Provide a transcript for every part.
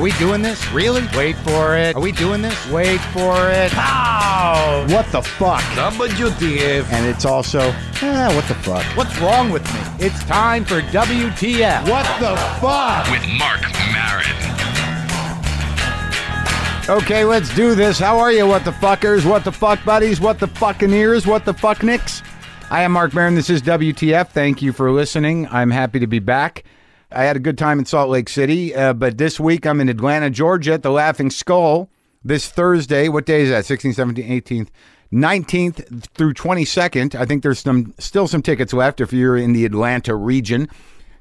Are we doing this? Really? Wait for it. Are we doing this? Wait for it. Pow! What the fuck? WTF. And it's also, eh, what the fuck? What's wrong with me? It's time for WTF. What the fuck? with Marc Maron. Okay, let's do this. How are you, what the fuckers? What the fuck buddies? What the fucking ears? What the fuck nicks? I am Marc Maron. This is WTF. Thank you for listening. I'm happy to be back. I had a good time in Salt Lake City, uh, but this week I'm in Atlanta, Georgia at the Laughing Skull this Thursday. What day is that? 16th, 17th, 18th, 19th through 22nd. I think there's some still some tickets left if you're in the Atlanta region.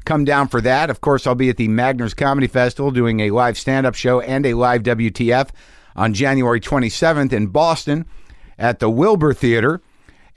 Come down for that. Of course, I'll be at the Magners Comedy Festival doing a live stand up show and a live WTF on January 27th in Boston at the Wilbur Theater.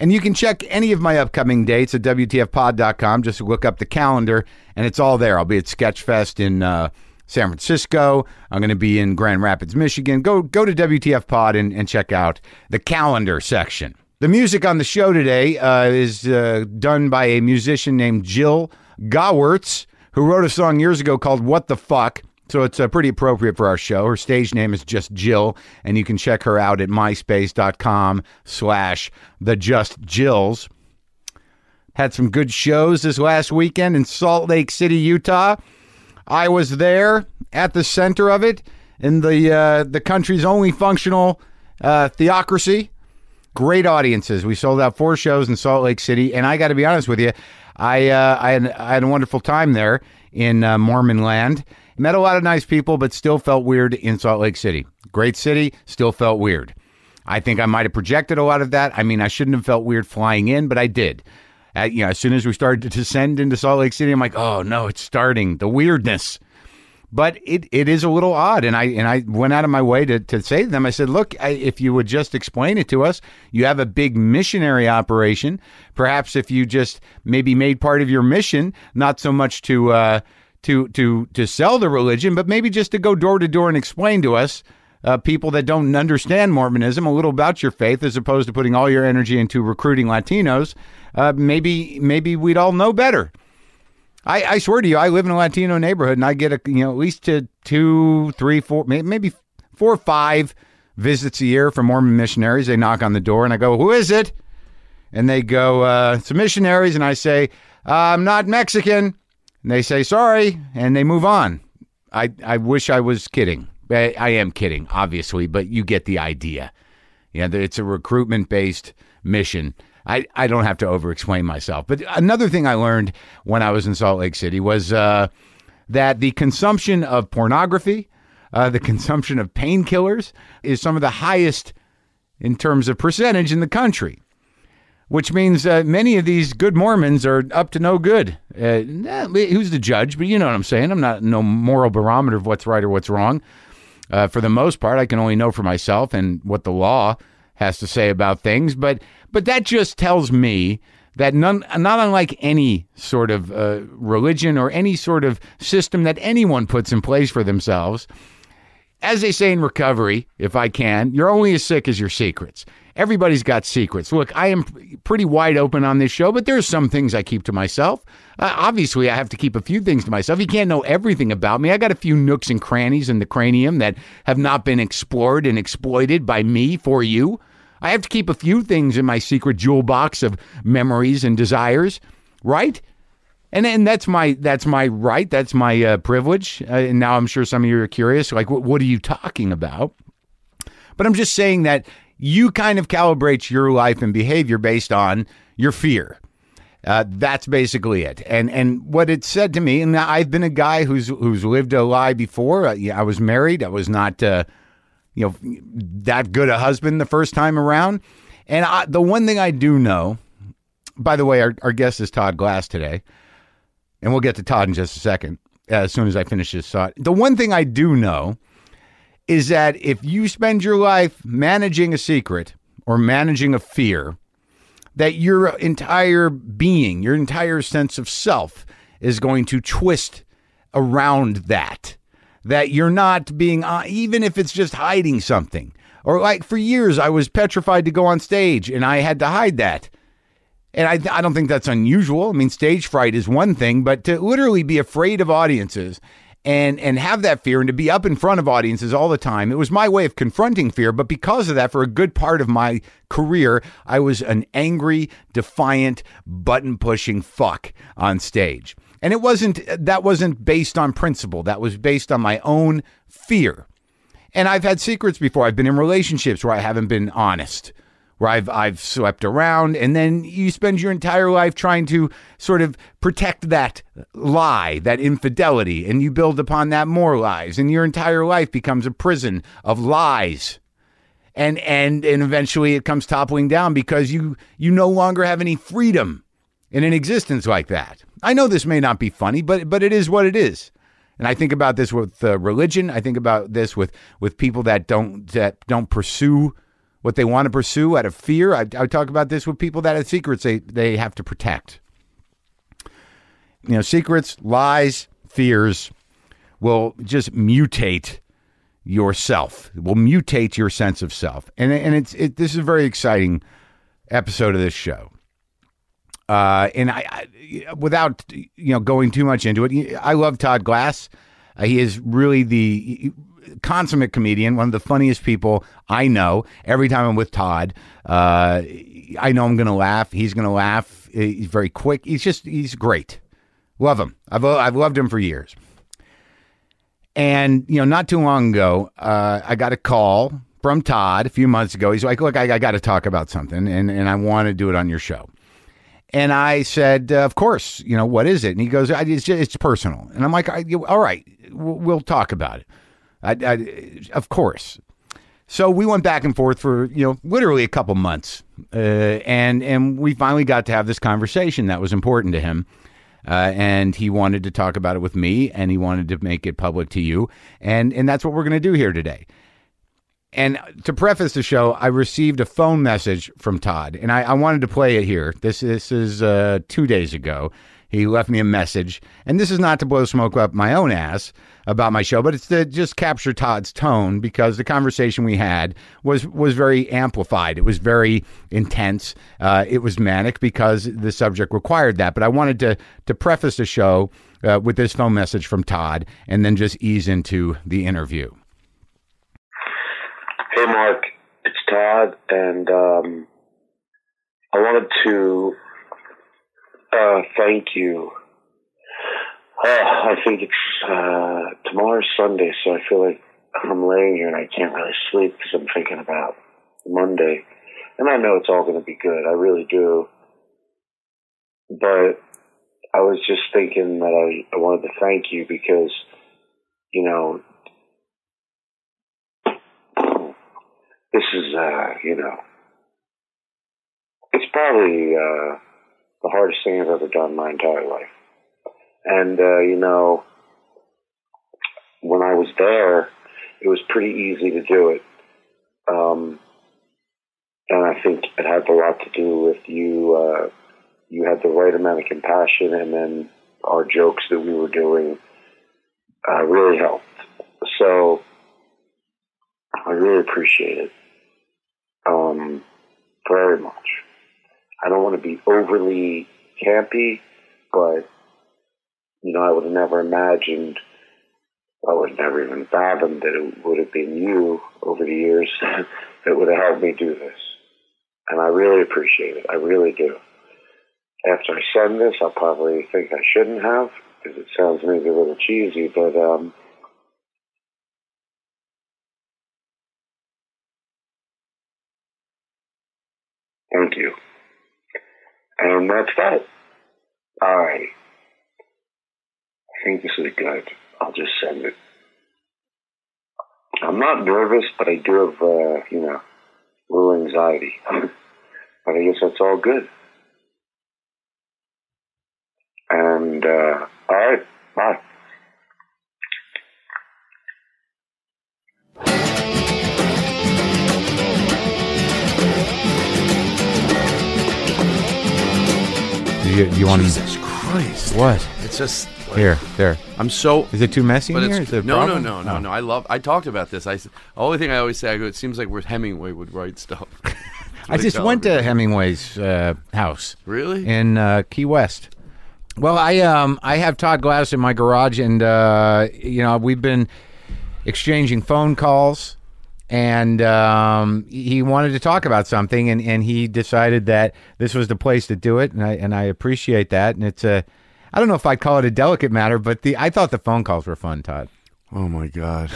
And you can check any of my upcoming dates at WTFpod.com. Just look up the calendar, and it's all there. I'll be at Sketchfest in uh, San Francisco. I'm going to be in Grand Rapids, Michigan. Go go to WTF Pod and, and check out the calendar section. The music on the show today uh, is uh, done by a musician named Jill Gowertz, who wrote a song years ago called What the Fuck. So it's uh, pretty appropriate for our show. Her stage name is just Jill, and you can check her out at myspace.com slash the just Jills. Had some good shows this last weekend in Salt Lake City, Utah. I was there at the center of it in the uh, the country's only functional uh, theocracy. Great audiences. We sold out four shows in Salt Lake City, and I got to be honest with you, I uh, I, had, I had a wonderful time there in uh, Mormon land. Met a lot of nice people, but still felt weird in Salt Lake City. Great city, still felt weird. I think I might have projected a lot of that. I mean, I shouldn't have felt weird flying in, but I did. Uh, you know, as soon as we started to descend into Salt Lake City, I'm like, oh no, it's starting the weirdness. But it, it is a little odd, and I and I went out of my way to, to say to them. I said, look, I, if you would just explain it to us, you have a big missionary operation. Perhaps if you just maybe made part of your mission not so much to uh, to to to sell the religion, but maybe just to go door to door and explain to us uh, people that don't understand Mormonism a little about your faith, as opposed to putting all your energy into recruiting Latinos. Uh, maybe maybe we'd all know better. I, I swear to you, I live in a Latino neighborhood, and I get a you know at least to two, three, four, maybe four or five visits a year from Mormon missionaries. They knock on the door, and I go, "Who is it?" And they go, uh, "Some missionaries," and I say, "I'm not Mexican." And they say, "Sorry," and they move on. I I wish I was kidding. I, I am kidding, obviously, but you get the idea. Yeah, that it's a recruitment based mission. I, I don't have to over explain myself. But another thing I learned when I was in Salt Lake City was uh, that the consumption of pornography, uh, the consumption of painkillers, is some of the highest in terms of percentage in the country. Which means uh, many of these good Mormons are up to no good. Uh, who's the judge? But you know what I'm saying. I'm not no moral barometer of what's right or what's wrong. Uh, for the most part, I can only know for myself and what the law has to say about things. But but that just tells me that none, not unlike any sort of uh, religion or any sort of system that anyone puts in place for themselves, as they say in recovery, if I can, you're only as sick as your secrets. Everybody's got secrets. Look, I am pretty wide open on this show, but there's some things I keep to myself. Uh, obviously, I have to keep a few things to myself. You can't know everything about me. I got a few nooks and crannies in the cranium that have not been explored and exploited by me for you. I have to keep a few things in my secret jewel box of memories and desires, right? And and that's my that's my right. That's my uh, privilege. Uh, and now I'm sure some of you are curious, like, what, what are you talking about? But I'm just saying that you kind of calibrate your life and behavior based on your fear. Uh, that's basically it. And and what it said to me, and I've been a guy who's who's lived a lie before. Uh, yeah, I was married. I was not, uh, you know, that good a husband the first time around. And I, the one thing I do know, by the way, our, our guest is Todd Glass today, and we'll get to Todd in just a second. As soon as I finish this thought, the one thing I do know is that if you spend your life managing a secret or managing a fear, that your entire being, your entire sense of self is going to twist around that. That you're not being, uh, even if it's just hiding something. Or like for years, I was petrified to go on stage and I had to hide that. And I, I don't think that's unusual. I mean, stage fright is one thing, but to literally be afraid of audiences and and have that fear and to be up in front of audiences all the time. It was my way of confronting fear, but because of that, for a good part of my career, I was an angry, defiant, button pushing fuck on stage. And it wasn't that wasn't based on principle. That was based on my own fear. And I've had secrets before. I've been in relationships where I haven't been honest where I've I've swept around, and then you spend your entire life trying to sort of protect that lie, that infidelity, and you build upon that more lies, and your entire life becomes a prison of lies. And and and eventually it comes toppling down because you you no longer have any freedom in an existence like that. I know this may not be funny, but but it is what it is. And I think about this with uh, religion. I think about this with with people that don't that don't pursue what they want to pursue out of fear. I, I talk about this with people that have secrets they, they have to protect. You know, secrets, lies, fears will just mutate yourself. Will mutate your sense of self. And and it's it, this is a very exciting episode of this show. Uh, and I, I, without you know going too much into it, I love Todd Glass. Uh, he is really the consummate comedian, one of the funniest people I know. Every time I'm with Todd, uh, I know I'm going to laugh. He's going to laugh. He's very quick. He's just he's great. Love him. I've I've loved him for years. And you know, not too long ago, uh, I got a call from Todd a few months ago. He's like, "Look, I, I got to talk about something, and and I want to do it on your show." And I said, uh, "Of course, you know what is it?" And he goes, "It's just, it's personal." And I'm like, "All right, we'll talk about it." I, I, of course. So we went back and forth for you know literally a couple months, uh, and and we finally got to have this conversation that was important to him, uh, and he wanted to talk about it with me, and he wanted to make it public to you, and and that's what we're going to do here today. And to preface the show, I received a phone message from Todd, and I, I wanted to play it here. This this is uh, two days ago. He left me a message, and this is not to blow smoke up my own ass about my show, but it's to just capture Todd's tone because the conversation we had was was very amplified. It was very intense. Uh, it was manic because the subject required that. But I wanted to to preface the show uh, with this phone message from Todd, and then just ease into the interview. Hey, Marc, it's Todd, and um, I wanted to uh, thank you. Uh, I think it's uh, tomorrow's Sunday, so I feel like I'm laying here and I can't really sleep because I'm thinking about Monday. And I know it's all going to be good. I really do. But I was just thinking that I, I wanted to thank you because, you know, this is, uh, you know, it's probably, uh, the hardest thing I've ever done my entire life. And, uh, you know, when I was there, it was pretty easy to do it. Um, and I think it had a lot to do with you, uh, you had the right amount of compassion and then our jokes that we were doing, uh, really helped. So I really appreciate it. Um, very much. I don't want to be overly campy, but you know, I would have never imagined, I would have never even fathomed that it would have been you over the years that would have helped me do this. And I really appreciate it. I really do. After I send this, I'll probably think I shouldn't have because it sounds maybe a little cheesy, but um, thank you. And that's that. All right. I think this is good. I'll just send it. I'm not nervous, but I do have, uh, you know, a little anxiety. but I guess that's all good. And, uh, all right. Bye. Do you, do you want Jesus Christ. What? It's just like, Here, there. I'm so. Is it too messy in here? Is a no, no, no, no, no. I love. I talked about this. I only thing I always say, I go. It seems like where Hemingway would write stuff. I just went to. Hemingway's uh, house Really? in uh, Key West. Well, I um I have Todd Glass in my garage, and uh, you know we've been exchanging phone calls, and um, he wanted to talk about something, and, and he decided that this was the place to do it, and I and I appreciate that, and it's a I don't know if I'd call it a delicate matter, but the I thought the phone calls were fun, Todd. Oh my god.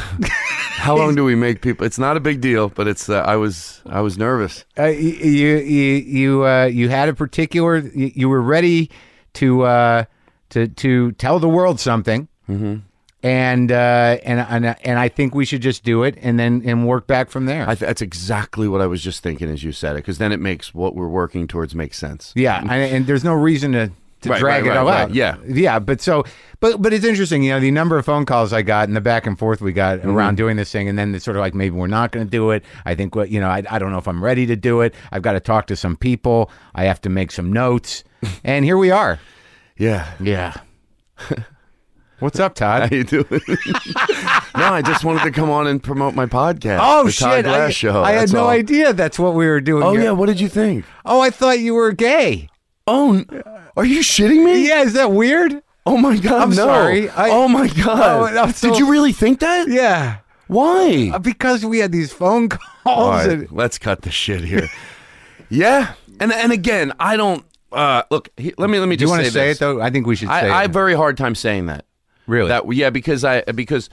How long do we make people? It's not a big deal, but it's. Uh, I was. I was nervous. Uh, you you you you, uh, you had a particular you, you were ready to uh, to to tell the world something, mm-hmm. and uh, and and and I think we should just do it and then and work back from there. I th- that's exactly what I was just thinking as you said it, because then it makes what we're working towards make sense. yeah, and, and there's no reason to. To Right, drag right, it all right, out. yeah. yeah, but so, but but it's interesting, you know, the number of phone calls I got and the back and forth we got Mm-hmm. around doing this thing, and then it's sort of like maybe we're not going to do it. I think what you know, I, I don't know if I'm ready to do it. I've got to talk to some people. I have to make some notes, and here we are. Yeah. Yeah. What's up, Todd? How you doing? no, I just wanted to come on and promote my podcast. Oh the shit! Todd Glass I, Show. I had no all. idea that's what we were doing. Oh here. yeah. What did you think? Oh, I thought you were gay. Oh, are you shitting me? Yeah, is that weird? Oh my god. I'm no. sorry. I- oh my god. Oh, I'm so- did you really think that? Yeah, Why? Uh, because we had these phone calls. All right, and- let's cut the shit here. yeah, and and again, I don't. Uh, look, he, let me let me do you want say to say this. it though? I think we should say I, it. I have a very hard time saying that. really. That yeah, because I because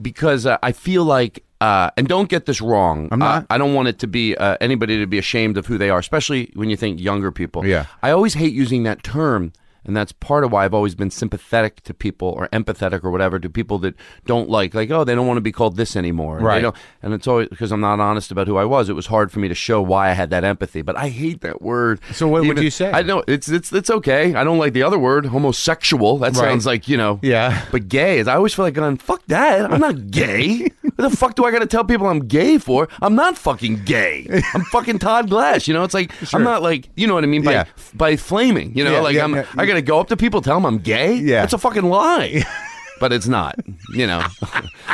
because uh, I feel like uh, and don't get this wrong. I'm not. Uh, I don't want it to be uh, anybody to be ashamed of who they are, especially when you think younger people. Yeah. I always hate using that term. And that's part of why I've always been sympathetic to people or empathetic or whatever to people that don't like, like, oh, they don't want to be called this anymore. Right. don't- and it's always because I'm not honest about who I was. It was hard for me to show why I had that empathy. But I hate that word. So what would you say? I know it's it's it's okay. I don't like the other word, homosexual. That Right. sounds like you know. Yeah. But gay is I always feel like going, fuck that. I'm not gay. what the fuck do I gotta tell people I'm gay for? I'm not fucking gay. I'm fucking Todd Glass. You know, it's like Sure. I'm not like you know what I mean by Yeah. by flaming. You know, Yeah, like yeah, I'm yeah. I gotta go up to people, tell them I'm gay. Yeah. That's a fucking lie. but it's not, you know.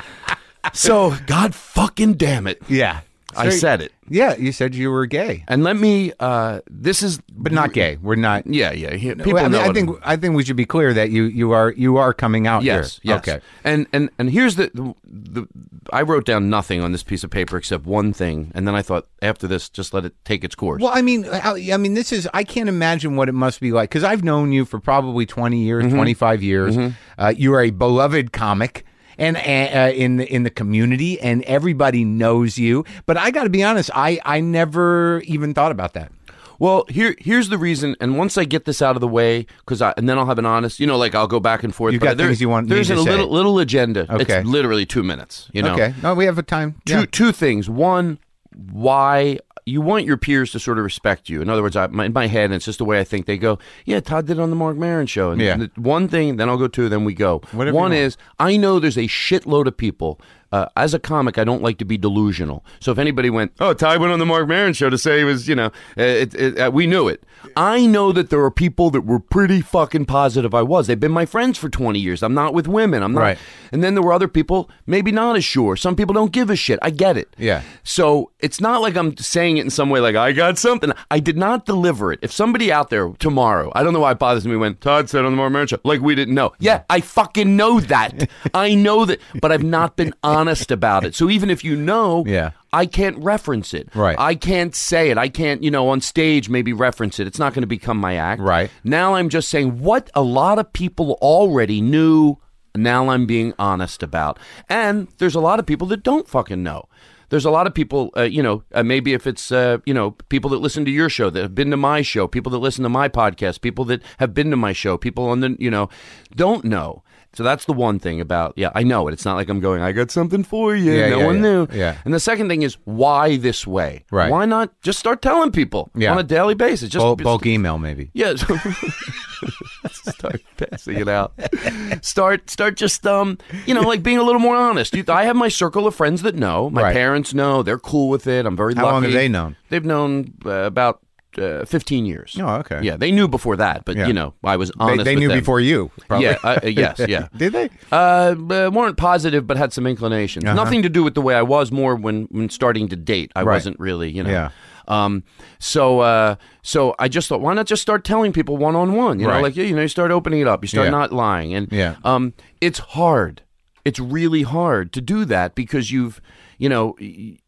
so God fucking damn it. yeah. I said it. Yeah, you said you were gay, And let me uh this is but not gay. We're not. Yeah, yeah. he- People I, mean, know I it. think I think we should be clear that you you are you are coming out Yes, here. yes. Okay. And and and here's the, the the I wrote down nothing on this piece of paper except one thing, and then I thought after this, just let it take its course. Well, I mean, how- I mean, this is I can't imagine what it must be like because I've known you for probably twenty years, Mm-hmm. twenty five years. Uh, you are a beloved comic. And uh, in the in the community, and everybody knows you. But I got to be honest, I I never even thought about that. Well, here here's the reason, and once I get this out of the way, because I and then I'll have an honest, you know, like I'll go back and forth. You've got there- things you want- There's a little little agenda. Okay. It's literally two minutes. You know. Okay, no, we have a time. Two Yeah. two things. One, why you want your peers to sort of respect you. In other words, I, my, in my head, and it's just the way I think. They go, "Yeah, Todd did it on the Marc Maron show." And Yeah. one thing, then I'll go two, then we go. Whatever one is I know there's a shitload of people. Uh, as a comic, I don't like to be delusional. So if anybody went, "Oh, Todd went on the Marc Maron show to say he was," you know, uh, it, it, uh, we knew it. I know that there are people that were pretty fucking positive I was. They've been my friends for 20 years. I'm not with women. I'm not. Right. And then there were other people, maybe not as sure. Some people don't give a shit. I get it. Yeah. So it's not like I'm saying it in some way like I got something. I did not deliver it. If somebody out there tomorrow, I don't know why it bothers me when Todd said on the Marc Maron show, like we didn't know. Yeah, I fucking know that. I know that, but I've not been honest about it. So even if you know, Yeah. I can't reference it. Right. I can't say it. I can't, you know, on stage maybe reference it. It's not going to become my act. Right. Now I'm just saying what a lot of people already knew. Now I'm being honest about. And there's a lot of people that don't fucking know. There's a lot of people, uh, you know, uh, maybe if it's, uh, you know, people that listen to your show, that have been to my show, people that listen to my podcast, people that have been to my show, people on the, you know, don't know. So that's the one thing about, yeah, I know it. It's not like I'm going, I got something for you. Yeah, no yeah, one yeah. knew. Yeah. And the second thing is, why this way? Right. Why not just start telling people Yeah. on a daily basis? Just Bulk, bulk email, maybe. yeah. start passing it out. Start start just um you know like being a little more honest. I have my circle of friends that know. My Right. parents know. They're cool with it. I'm very How lucky. long have they known? They've known uh, about uh, 15 years. Oh, okay. Yeah, they knew before that, but Yeah. you know I was honest. they with knew them. before you. Probably. Yeah. Uh, uh, yes. Yeah. Did they? Uh, uh, weren't positive, but had some inclinations. Uh-huh. Nothing to do with the way I was. More when when starting to date, I Right. wasn't really, you know. Yeah. Um, so uh, so I just thought, why not just start telling people one on one? You know, Right. like you know, you start opening it up, you start Yeah. not lying, and Yeah. um, it's hard. It's really hard to do that because you've, you know, y-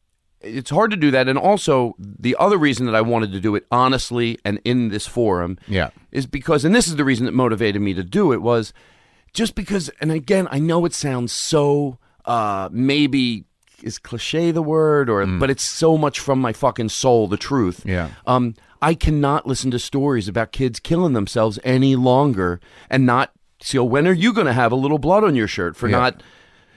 it's hard to do that. And also, the other reason that I wanted to do it honestly and in this forum Yeah. is because, and this is the reason that motivated me to do it, was just because, and again, I know it sounds so uh, maybe is cliche the word, or but it's so much from my fucking soul, the truth. Yeah. Um, I cannot listen to stories about kids killing themselves any longer and not. So when are you going to have a little blood on your shirt for Yeah. not?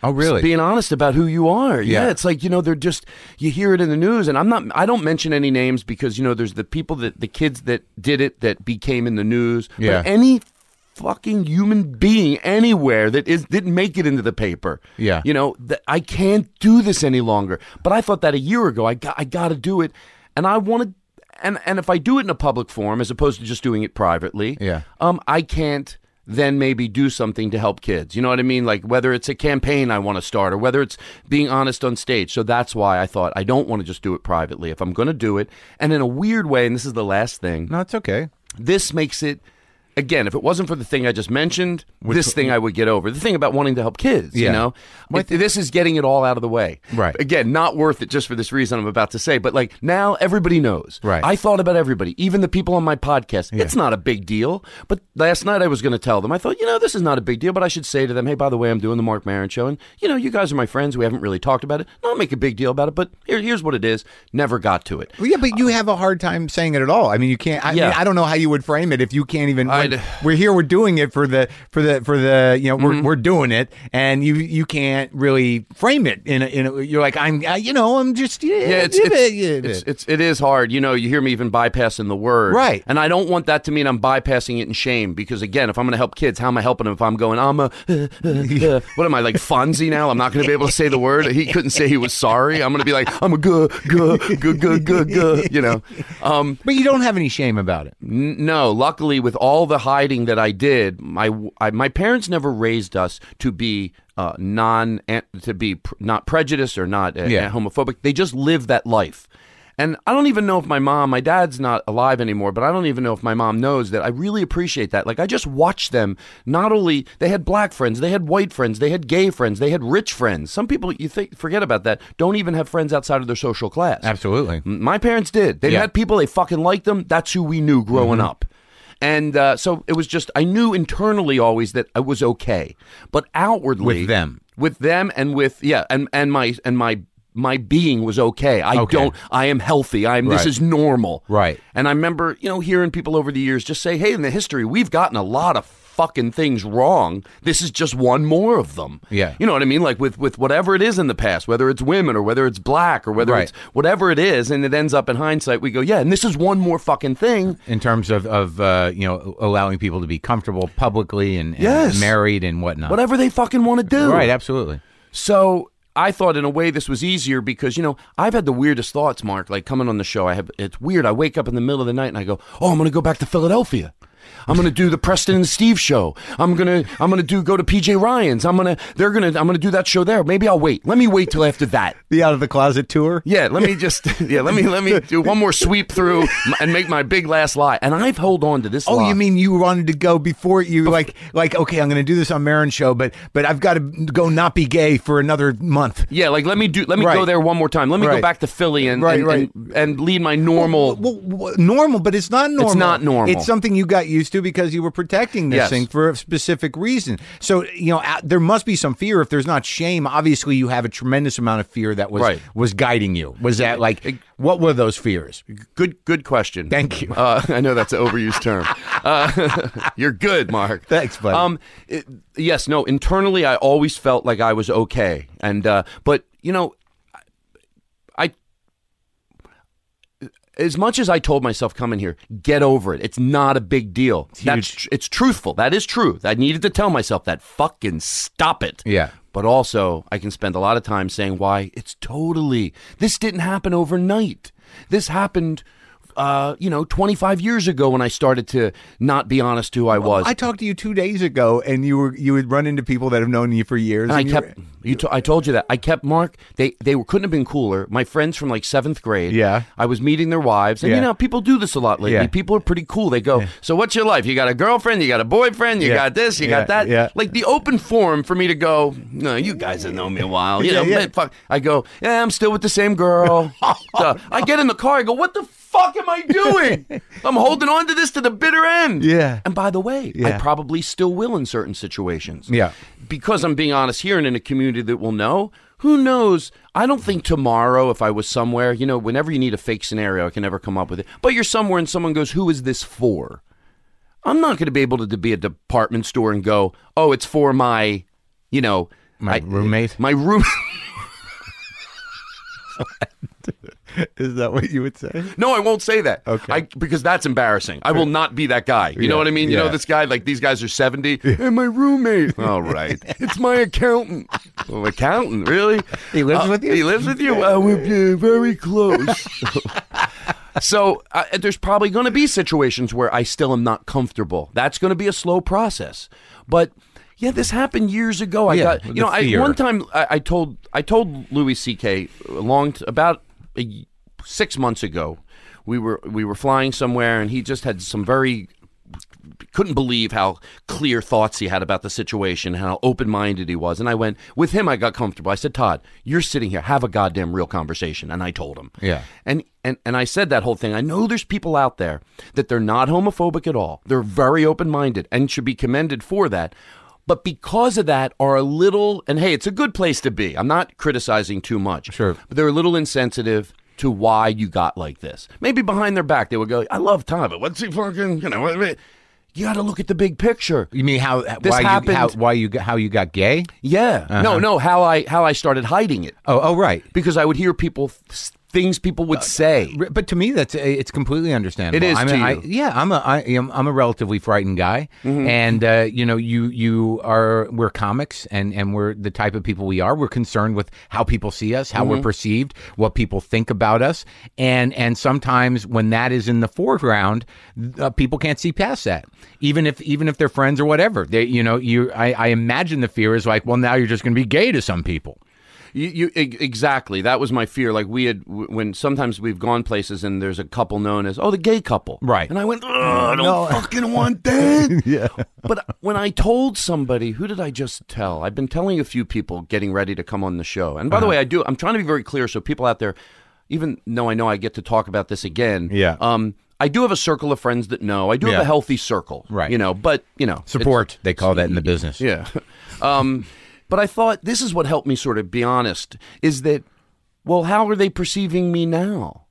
Oh, really? being honest about who you are. Yeah. Yeah. it's like you know they're just you hear it in the news, and I'm not. I don't mention any names because you know there's the people that the kids that did it that became in the news. Yeah. But any fucking human being anywhere that is didn't make it into the paper. Yeah. you know that I can't do this any longer. But I thought that a year ago. I got I got to do it, and I wanted. And and if I do it in a public forum as opposed to just doing it privately, Yeah. um, I can't then maybe do something to help kids. You know what I mean? Like whether it's a campaign I want to start or whether it's being honest on stage. So that's why I thought I don't want to just do it privately. If I'm going to do it, and in a weird way, and this is the last thing, no, it's okay. this makes it. Again, if it wasn't for the thing I just mentioned, this thing I would get over. The thing about wanting to help kids, Yeah. you know, It- this is getting it all out of the way. Right. Again, not worth it just for this reason I'm about to say, but like now everybody knows. Right. I thought about everybody, even the people on my podcast. It's not a big deal. But last night I was going to tell them, I thought, you know, this is not a big deal, but I should say to them, hey, by the way, I'm doing the Marc Maron show. And, you know, you guys are my friends. We haven't really talked about it. Not make a big deal about it, but here, here's what it is. Never got to it. Well, yeah, but you have a hard time saying it at all. I mean, you can't. I, Yeah. mean, I don't know how you would frame it if you can't even. I'd- We're, we're here. We're doing it for the for the for the you know we're, Mm-hmm. we're doing it, and you you can't really frame it in a, in a, you're like I'm uh, you know I'm just yeah, Yeah, it's, it's, yeah, it's, it's it is hard. You know, you hear me even bypassing the word, Right. And I don't want that to mean I'm bypassing it in shame because again, if I'm going to help kids, how am I helping them? If I'm going, I'm a what am I like Fonzie now? I'm not going to be able to say the word. He couldn't say he was sorry. I'm going to be like, I'm a good, good, good, good, good, good. You know, um, but you don't have any shame about it. N- No, luckily, with all the hiding that I did, my I, my parents never raised us to be uh, non to be pr- not prejudiced or not uh, Yeah. homophobic. They just lived that life. And I don't even know if my mom, my dad's not alive anymore, but I don't even know if my mom knows that I really appreciate that. Like, I just watched them. Not only, they had black friends, they had white friends, they had gay friends, they had rich friends. Some people, you think, forget about that, don't even have friends outside of their social class. Absolutely. My parents did. They Yeah. met people, they fucking liked them. That's who we knew growing Mm-hmm. up. And uh, so it was just, I knew internally always that I was okay. But outwardly. With them. With them and with, yeah, and, and my, and my, my being was okay. I Okay. don't, I am healthy. I'm, this is normal. Right. And I remember, you know, hearing people over the years just say, hey, in the history, we've gotten a lot of fucking things wrong. This is just one more of them. Yeah. You know what I mean? Like with, with whatever it is in the past, whether it's women or whether it's black or whether Right. it's whatever it is, and it ends up in hindsight, we go, yeah, and this is one more fucking thing. In terms of of uh, you know allowing people to be comfortable publicly and, and Yes. married and whatnot. Whatever they fucking want to do. Right. Absolutely. So I thought in a way this was easier because, you know, I've had the weirdest thoughts, Marc, like coming on the show. I have it's weird. I wake up in the middle of the night and I go, Oh, I'm gonna go back to Philadelphia. I'm gonna do the Preston and Steve show. I'm gonna I'm gonna do go to PJ Ryan's. I'm gonna they're gonna I'm gonna do that show there. Maybe I'll wait. Let me wait till after that. The out of the closet tour. Yeah, let me just yeah, let me let me do one more sweep through and make my big last lie. And I've held on to this. Oh, lie. you mean you wanted to go before you like like okay, I'm going to do this on Maron show, but but I've got to go not be gay for another month. Yeah, like let me do. Let me Right. go there one more time. Let me go back to Philly and Right, and, right. and and lead my normal. Well, well, normal, but it's not normal. It's not normal. It's something you got used to because you were protecting this Yes. thing for a specific reason. So you know there must be some fear. If there's not shame, obviously you have a tremendous amount of fear that was Right. was guiding you. Was that like what were those fears? Good, good question. Thank you. Uh, I know that's an overused term. Uh, you're good, Marc. Thanks, buddy. Um, it- yes, no. Internally, I always felt like I was okay, and uh, but you know, I. As much as I told myself coming here, get over it. It's not a big deal. That's tr- it's truthful. That is true. I needed to tell myself that. Fucking stop it. Yeah. But also, I can spend a lot of time saying why it's totally. This didn't happen overnight. This happened uh, you know, 25 years ago when I started to not be honest who I was. I talked to you two days ago, and you were you would run into people that have known you for years. and I you kept were- you. T- I told you that I kept Marc. They they were, couldn't have been cooler. My friends from like seventh grade. Yeah. I was meeting their wives, and Yeah. you know people do this a lot lately. Yeah. People are pretty cool. They go, so what's your life? You got a girlfriend? You got a boyfriend? You Yeah. got this? You Yeah. got that? Yeah. Like the open forum for me to go. No, you guys have known me a while. You Yeah, know, yeah. man, fuck. I go, yeah, I'm still with the same girl. So I get in the car. I go, what the fuck am I doing? I'm holding on to this to the bitter end. Yeah. And by the way, I probably still will in certain situations Yeah. because I'm being honest here and in a community that will know, who knows? I don't think tomorrow, if I was somewhere, you know, whenever you need a fake scenario, I can never come up with it. But you're somewhere and someone goes, Who is this for? I'm not going to be able to be a department store and go, Oh, it's for my, you know, My I- roommate? My room. Is that what you would say? No, I won't say that. Okay. I, because that's embarrassing. I will not be that guy. You know what I mean? You know this guy, like these guys are 70. And my roommate. All right. It's my accountant. Oh, accountant, really? He lives Uh, with you? He lives with you? Uh, we're uh, very close. so uh, there's probably going to be situations where I still am not comfortable. That's going to be a slow process. But yeah, this happened years ago. I Yeah, got, you know, I, one time I, I told I told Louis C.K. a long t- about a six months ago. We were we were flying somewhere, and he just had some very couldn't believe how clear thoughts he had about the situation, how open minded he was. And I went with him. I got comfortable. I said, Todd, you're sitting here. Have a goddamn real conversation. And I told him. Yeah. And and and I said that whole thing. I know there's people out there that they're not homophobic at all. They're very open minded and should be commended for that. But because of that, are a little and hey, it's a good place to be. I'm not criticizing too much. Sure. But they're a little insensitive to why you got like this. Maybe behind their back they would go, I love tom but what's he fucking you know what- what- you gotta look at the big picture. You mean how This why you happened- how, why you got, how you got gay? Yeah. No, uh-huh. no, how I how I started hiding it. Oh, oh, right. Because I would hear people things people would say. But to me, that's it's completely understandable. It is I to mean, I, yeah, I'm a I am I'm a relatively frightened guy, and uh, you know, you you are we're comics, and and we're the type of people we are. We're concerned with how people see us, how we're perceived, what people think about us, and and sometimes when that is in the foreground, uh, people can't see past that. Even if even if they're friends or whatever, they you know you I, I imagine the fear is like, well, now you're just going to be gay to some people. You, you exactly. That was my fear. Like we had when sometimes we've gone places and there's a couple known as oh the gay couple, Right. And I went, oh, I don't fucking want that. yeah. But when I told somebody, who did I just tell? I've been telling a few people getting ready to come on the show. And by Uh-huh. the way, I do. I'm trying to be very clear so people out there, even though I know I get to talk about this again, Yeah. Um, I do have a circle of friends that know. I do have a healthy circle, Right. You know, but you know, Support, they call that in the business. yeah. Um, but I thought this is what helped me sort of be honest is that, well, how are they perceiving me now?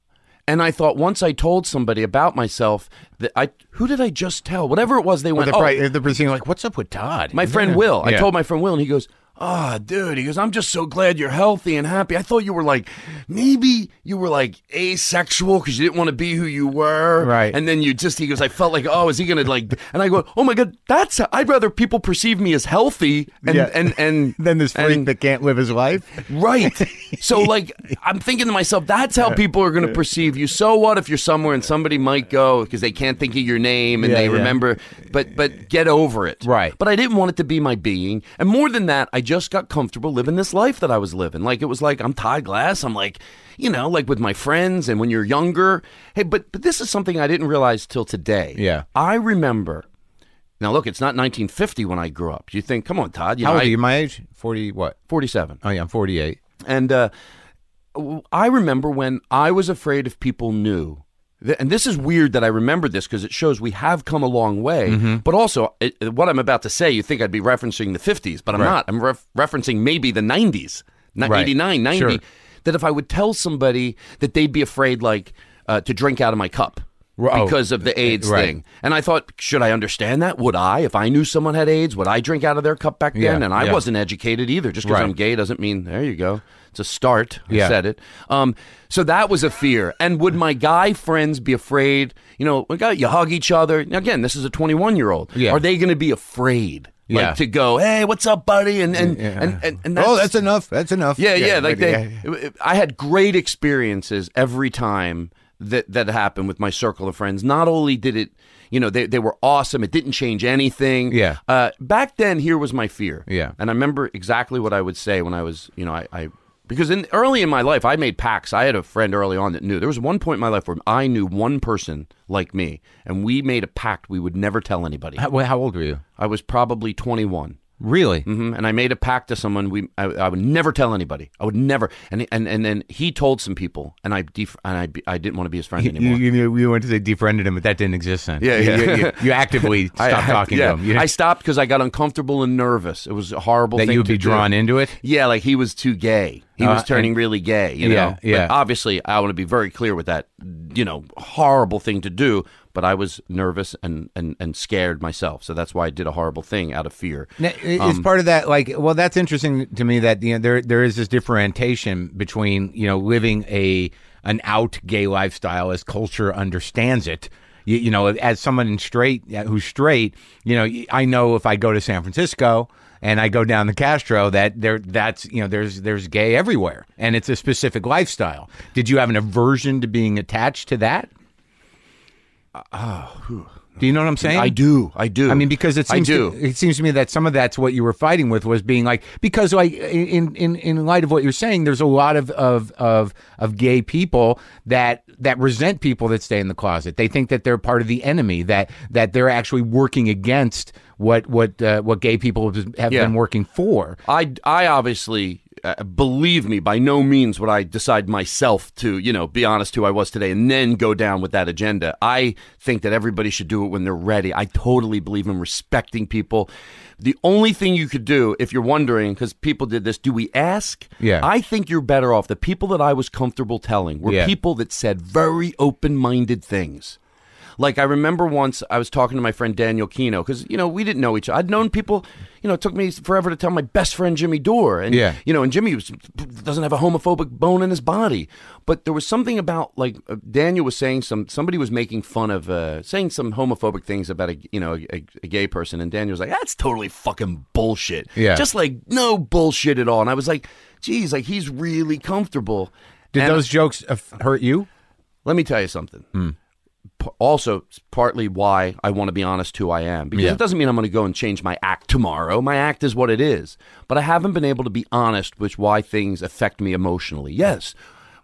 And I thought once I told somebody about myself that I, who did I just tell? Whatever it was, they went, They're, oh, probably, they're perceiving like, what's up with Todd? my friend Will. I told my friend Will, and he goes, "Ah, dude," he goes, "I'm just so glad you're healthy and happy. I thought you were like, maybe you were like asexual because you didn't want to be who you were, Right. And then you just, he goes, I felt like, oh, is he gonna like? And I go, oh my god, that's. I'd rather people perceive me as healthy and Yeah. and and Then this freak and- that can't live his life. Right. So, like, I'm thinking to myself, that's how people are going to perceive you. So what if you're somewhere and somebody might go because they can't think of your name and Yeah, they yeah. remember, but but get over it. Right. But I didn't want it to be my being, and more than that, I just got comfortable living this life that I was living. Like it was like I'm Todd Glass. I'm like, you know, like with my friends and when you're younger. Hey, but but this is something I didn't realize till today. Yeah. I remember. Now look, it's not 1950 when I grew up. You think, come on, Todd. You How know, old I- are you? My age? 40 what? 47. Oh, yeah, I'm 48. And uh, I remember when I was afraid if people knew. Th- And this is weird that I remember this because it shows we have come a long way. Mm-hmm. But also, it, what I'm about to say, you think I'd be referencing the 50s, but I'm Right. not. I'm ref- referencing maybe the 90s, not Right. 89, 90. Sure. That if I would tell somebody that they'd be afraid, like, uh, to drink out of my cup. Oh, Because of the AIDS right. thing. And I thought, should I understand that? Would I? If I knew someone had AIDS, would I drink out of their cup back then? Yeah, and I yeah. wasn't educated either. Just because Right. I'm gay doesn't mean, there you go. It's a start. I Yeah. said it. Um, so that was a fear. And would my guy friends be afraid? You know, we got you hug each other. Now, again, this is a 21 year old. Yeah. Are they going to be afraid? Yeah. To go, hey, what's up, buddy? And and Yeah. and, and, and oh, that's enough. That's enough. yeah, yeah. like but- they, I had great experiences every time that that happened with my circle of friends. Not only did it, you know, they they were awesome. It didn't change anything. Yeah. Uh, back then, here was my fear. Yeah. And I remember exactly what I would say when I was, you know, I. I because in early in my life, I made packs. I had a friend early on that knew. There was one point in my life where I knew one person like me, and we made a pact we would never tell anybody. How, how old were you? I was probably 21. Really? hmm And I made a pact to someone. We I, I would never tell anybody. I would never. And and and then he told some people, and I def- and I I didn't want to be his friend You, anymore. you, you went to say defriended him, but that didn't exist then. Yeah, You- yeah. You, you- you actively stopped I- talking yeah. to him. You, I stopped because I got uncomfortable and nervous. It was a horrible thing. that you would be do. drawn into it. Yeah, like he was too gay. He Uh, was turning and- really gay. You know. Yeah, yeah. But obviously, I want to be very clear with that. You know, horrible thing to do. But I was nervous and and and scared myself. So that's why I did a horrible thing out of fear. Now, i- Um, Is part of that like? Well, that's interesting to me that you know there there is this differentiation between you know living a an out gay lifestyle as culture understands it. You, you know, as someone in straight who's straight, you know, I know if I go to San Francisco and I go down the Castro that there that's you know there's there's gay everywhere and it's a specific lifestyle. Did you have an aversion to being attached to that? Do you know what I'm saying? I do. I do. I mean, because it I seems do. To, it seems to me that some of that's what you were fighting with was being like because like in in in light of what you're saying, there's a lot of of of of gay people that that resent people that stay in the closet. They think that they're part of the enemy. That that they're actually working against what what uh, what gay people have Yeah. been working for. I, I obviously uh, believe me by no means would I decide myself to you know be honest who I was today and then go down with that agenda. I think that everybody should do it when they're ready. I totally believe in respecting people. The only thing you could do if you're wondering because people did this, do we ask? Yeah. I think you're better off. The people that I was comfortable telling were Yeah. people that said very open-minded things. Like I remember once I was talking to my friend Daniel Kinno because you know we didn't know each other. I'd known people. You know, it took me forever to tell my best friend Jimmy Dore, and Yeah. you know, and Jimmy was, doesn't have a homophobic bone in his body. But there was something about like uh, Daniel was saying some somebody was making fun of uh, saying some homophobic things about a you know a, a gay person, and Daniel was like, "That's totally fucking bullshit." Yeah. just like no bullshit at all. And I was like, "Geez, like he's really comfortable." Did And- those jokes hurt you? let me tell you something. P- Also, partly why I want to be honest who I am because Yeah. it doesn't mean I'm going to go and change my act tomorrow. My act is what it is, but I haven't been able to be honest with why things affect me emotionally. Yes.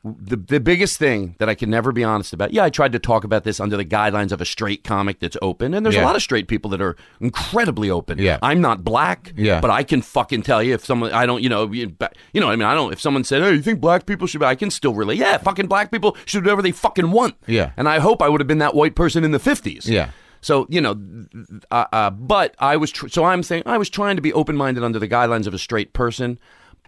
The, the biggest thing that I can never be honest about, yeah, I tried to talk about this under the guidelines of a straight comic that's open, and there's Yeah. a lot of straight people that are incredibly open. Yeah. I'm not black, Yeah. but I can fucking tell you if someone I don't, you know, you you know, what I mean, I don't. If someone said, "Hey, you think black people should?" be I can still relate. Yeah, fucking black people should do whatever they fucking want. Yeah. and I hope I would have been that white person in the fifties. Yeah. So you know, uh, uh, but I was. Tr- so I'm saying I was trying to be open minded under the guidelines of a straight person.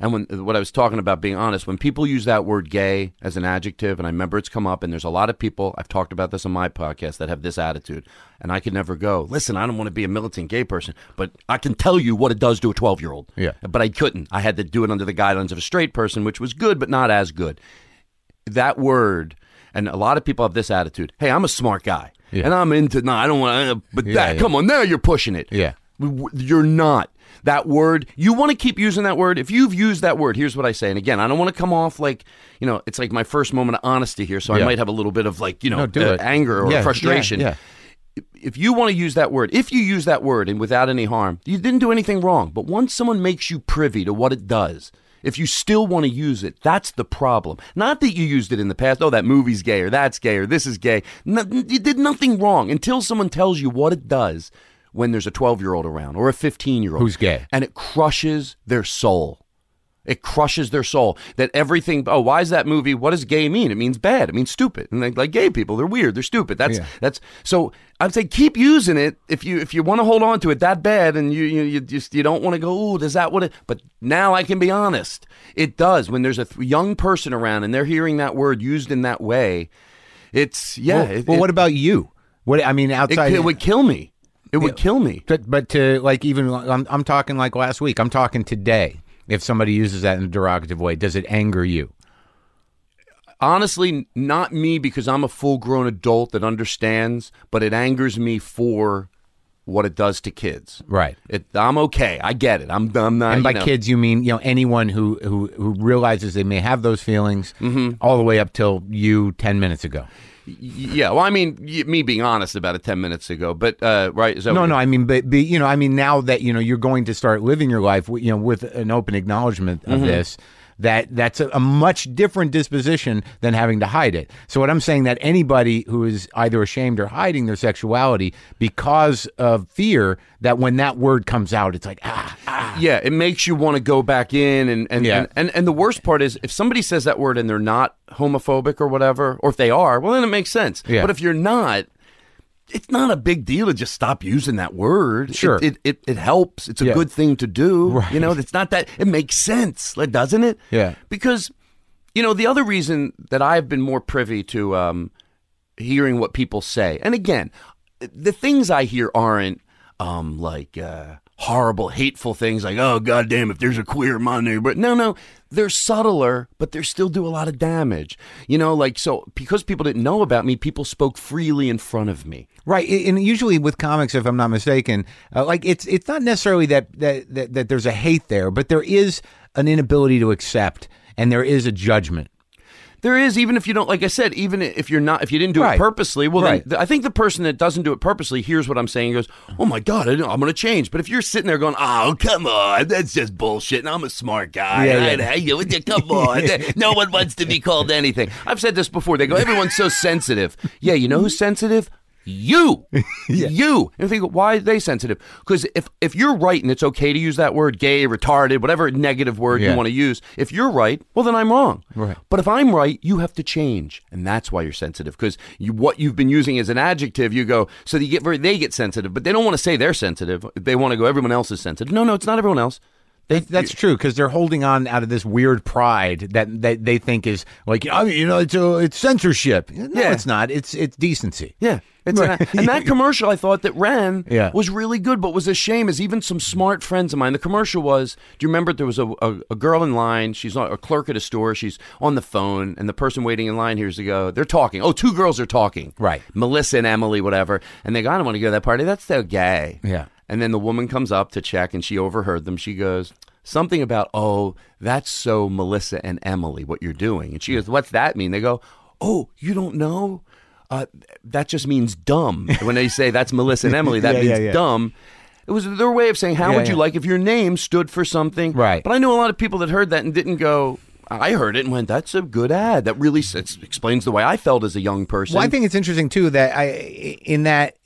And when what I was talking about being honest, when people use that word "gay" as an adjective, and I remember it's come up, and there's a lot of people I've talked about this on my podcast that have this attitude, and I could never go. Listen, I don't want to be a militant gay person, but I can tell you what it does to a 12 year old. Yeah. But I couldn't. I had to do it under the guidelines of a straight person, which was good, but not as good that word, and a lot of people have this attitude. Hey, I'm a smart guy, Yeah. and I'm into. No, I don't want. to uh, But Yeah, that, yeah. come on, now you're pushing it. Yeah. You're not. That word, you want to keep using that word. If you've used that word, here's what I say. And again, I don't want to come off like, you know, it's like my first moment of honesty here. So Yeah. I might have a little bit of like, you know, No, uh, anger or Yeah, frustration yeah, if you want to use that word, if you use that word and without any harm, you didn't do anything wrong. But once someone makes you privy to what it does, if you still want to use it, that's the problem. Not that you used it in the past. Oh, that movie's gay or that's gay or this is gay. No, you did nothing wrong until someone tells you what it does when there's a 12 year old around or a 15 year old Who's gay. and it crushes their soul. It crushes their soul that everything. Oh, why is that movie? What does gay mean? It means bad. It means stupid. And like, like gay people, they're weird. They're stupid. That's Yeah. that's. So I'd say keep using it if you if you want to hold on to it that bad, and you you, you just you don't want to go. Oh, does that what it? But now I can be honest. It does when there's a th- young person around and they're hearing that word used in that way. It's yeah. well, it, well, it- what about you? What I mean, it, outside it would kill me. It would kill me. But, but to like even I'm, I'm talking like last week. I'm talking today. If somebody uses that in a derogative way, does it anger you? honestly not me because I'm a full grown adult that understands, but it angers me for what it does to kids. Right. It, I'm okay. I get it. I'm, I'm not. And by you know, kids, you mean you know anyone who who, who realizes they may have those feelings, Mm-hmm. all the way up till you ten minutes ago. Yeah, well, I mean, y- me being honest about it ten minutes ago, but uh, right? Is No, no. I mean, but, but you know, I mean, now that you know you're going to start living your life, you know, with an open acknowledgement of Mm-hmm. this, that that's a, a much different disposition than having to hide it. So, what I'm saying that anybody who is either ashamed or hiding their sexuality because of fear that when that word comes out, it's like ah, ah. Yeah, it makes you want to go back in, and and, Yeah. and and and the worst part is if somebody says that word and they're not homophobic or whatever, or if they are, well, then it makes sense. Yeah. But if you're not. It's not a big deal to just stop using that word. Sure. it it, it, it helps. It's a Yeah. good thing to do. Right. You know, it's not that it makes sense, doesn't it? Yeah. Because, you know, the other reason that I've been more privy to um, hearing what people say, and again, the things I hear aren't um, like uh, horrible, hateful things like, oh, goddamn, if there's a queer in my neighborhood. No, no, they're subtler, but they still do a lot of damage. You know, like, so because people didn't know about me, people spoke freely in front of me. Right, and usually with comics, if I'm not mistaken, uh, like it's it's not necessarily that, that that that there's a hate there, but there is an inability to accept, and there is a judgment. There is, even if you don't, like I said, even if you're not, if you didn't do Right. it purposely, well, Right. then th- I think the person that doesn't do it purposely hears what I'm saying and goes, oh my God, I don't- I'm going to change. But if you're sitting there going, oh, come on, that's just bullshit, and I'm a smart guy, Yeah, I- yeah. I- you- come on, no one wants to be called anything. I've said this before. They go, everyone's so sensitive. Yeah, you know who's sensitive? You, you. And think, why are they sensitive? Because if if you're right and it's okay to use that word, gay, retarded, whatever negative word Yeah. you want to use, if you're right, well then I'm wrong. Right. But if I'm right, you have to change, and that's why you're sensitive. Because you, what you've been using as an adjective, you go so you get very they get sensitive, but they don't want to say they're sensitive. They want to go everyone else is sensitive. No, no, it's not everyone else. They, That's true because they're holding on out of this weird pride that that they think is like I mean, you know it's a, it's censorship. No, Yeah. it's not. It's it's decency. Yeah. It's Right. an- and that commercial I thought that ran Yeah. was really good, but was a shame is even some smart friends of mine. The commercial was, do you remember there was a, a, a girl in line, she's a clerk at a store, she's on the phone, and the person waiting in line hears to go, they're talking. Oh, two girls are talking. Right. Melissa and Emily, whatever. And they go, I don't want to go to that party. That's so gay. Yeah. And then the woman comes up to check and she overheard them. She goes, Something about, oh, that's so Melissa and Emily, what you're doing. And she goes, What's that mean? They go, Oh, you don't know? Uh, that just means dumb. when they say that's Melissa and Emily, that Yeah, means yeah, yeah. dumb. It was their way of saying, How would you like if your name stood for something? Right. But I know a lot of people that heard that and didn't go, I heard it and went, That's a good ad. That really explains the way I felt as a young person. Well, I think it's interesting too that I in that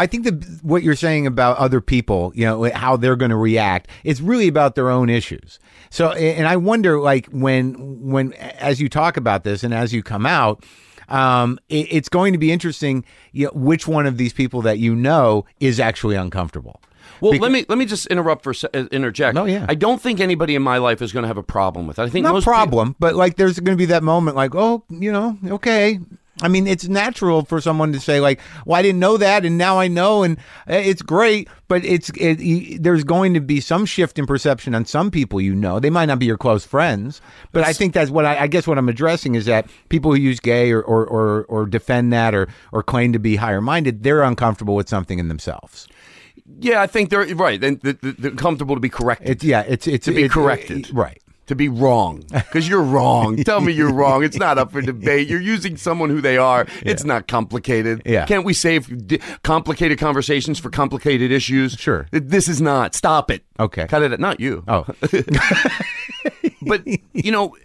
I think that what you're saying about other people, you know, how they're going to react, it's really about their own issues. So, and I wonder, like when when as you talk about this and as you come out. Um, it, it's going to be interesting, you know, which one of these people that you know is actually uncomfortable. Well, Bec- let me let me just interrupt for uh, interject. No, yeah. I don't think anybody in my life is going to have a problem with it. I think Not problem, but like there's going to be that moment, like, oh, you know, okay. I mean, it's natural for someone to say, like, "Well, I didn't know that, and now I know, and uh, it's great." But it's it, there's going to be some shift in perception on some people. You know, they might not be your close friends, but I think that's what I, I guess what I'm addressing is that people who use gay or or, or, or defend that or or claim to be higher minded, they're uncomfortable with something in themselves. yeah, I think they're right. Then th- th- they're comfortable to be corrected, It's yeah, it's it's to be it- corrected, it- right? To be wrong because you're wrong. Tell me you're wrong. It's not up for debate. You're using someone who they are. It's not complicated. Yeah. Can't we save d- complicated conversations for complicated issues? Sure. This is not. Stop it. Okay. Cut it. Not you. Oh, but you know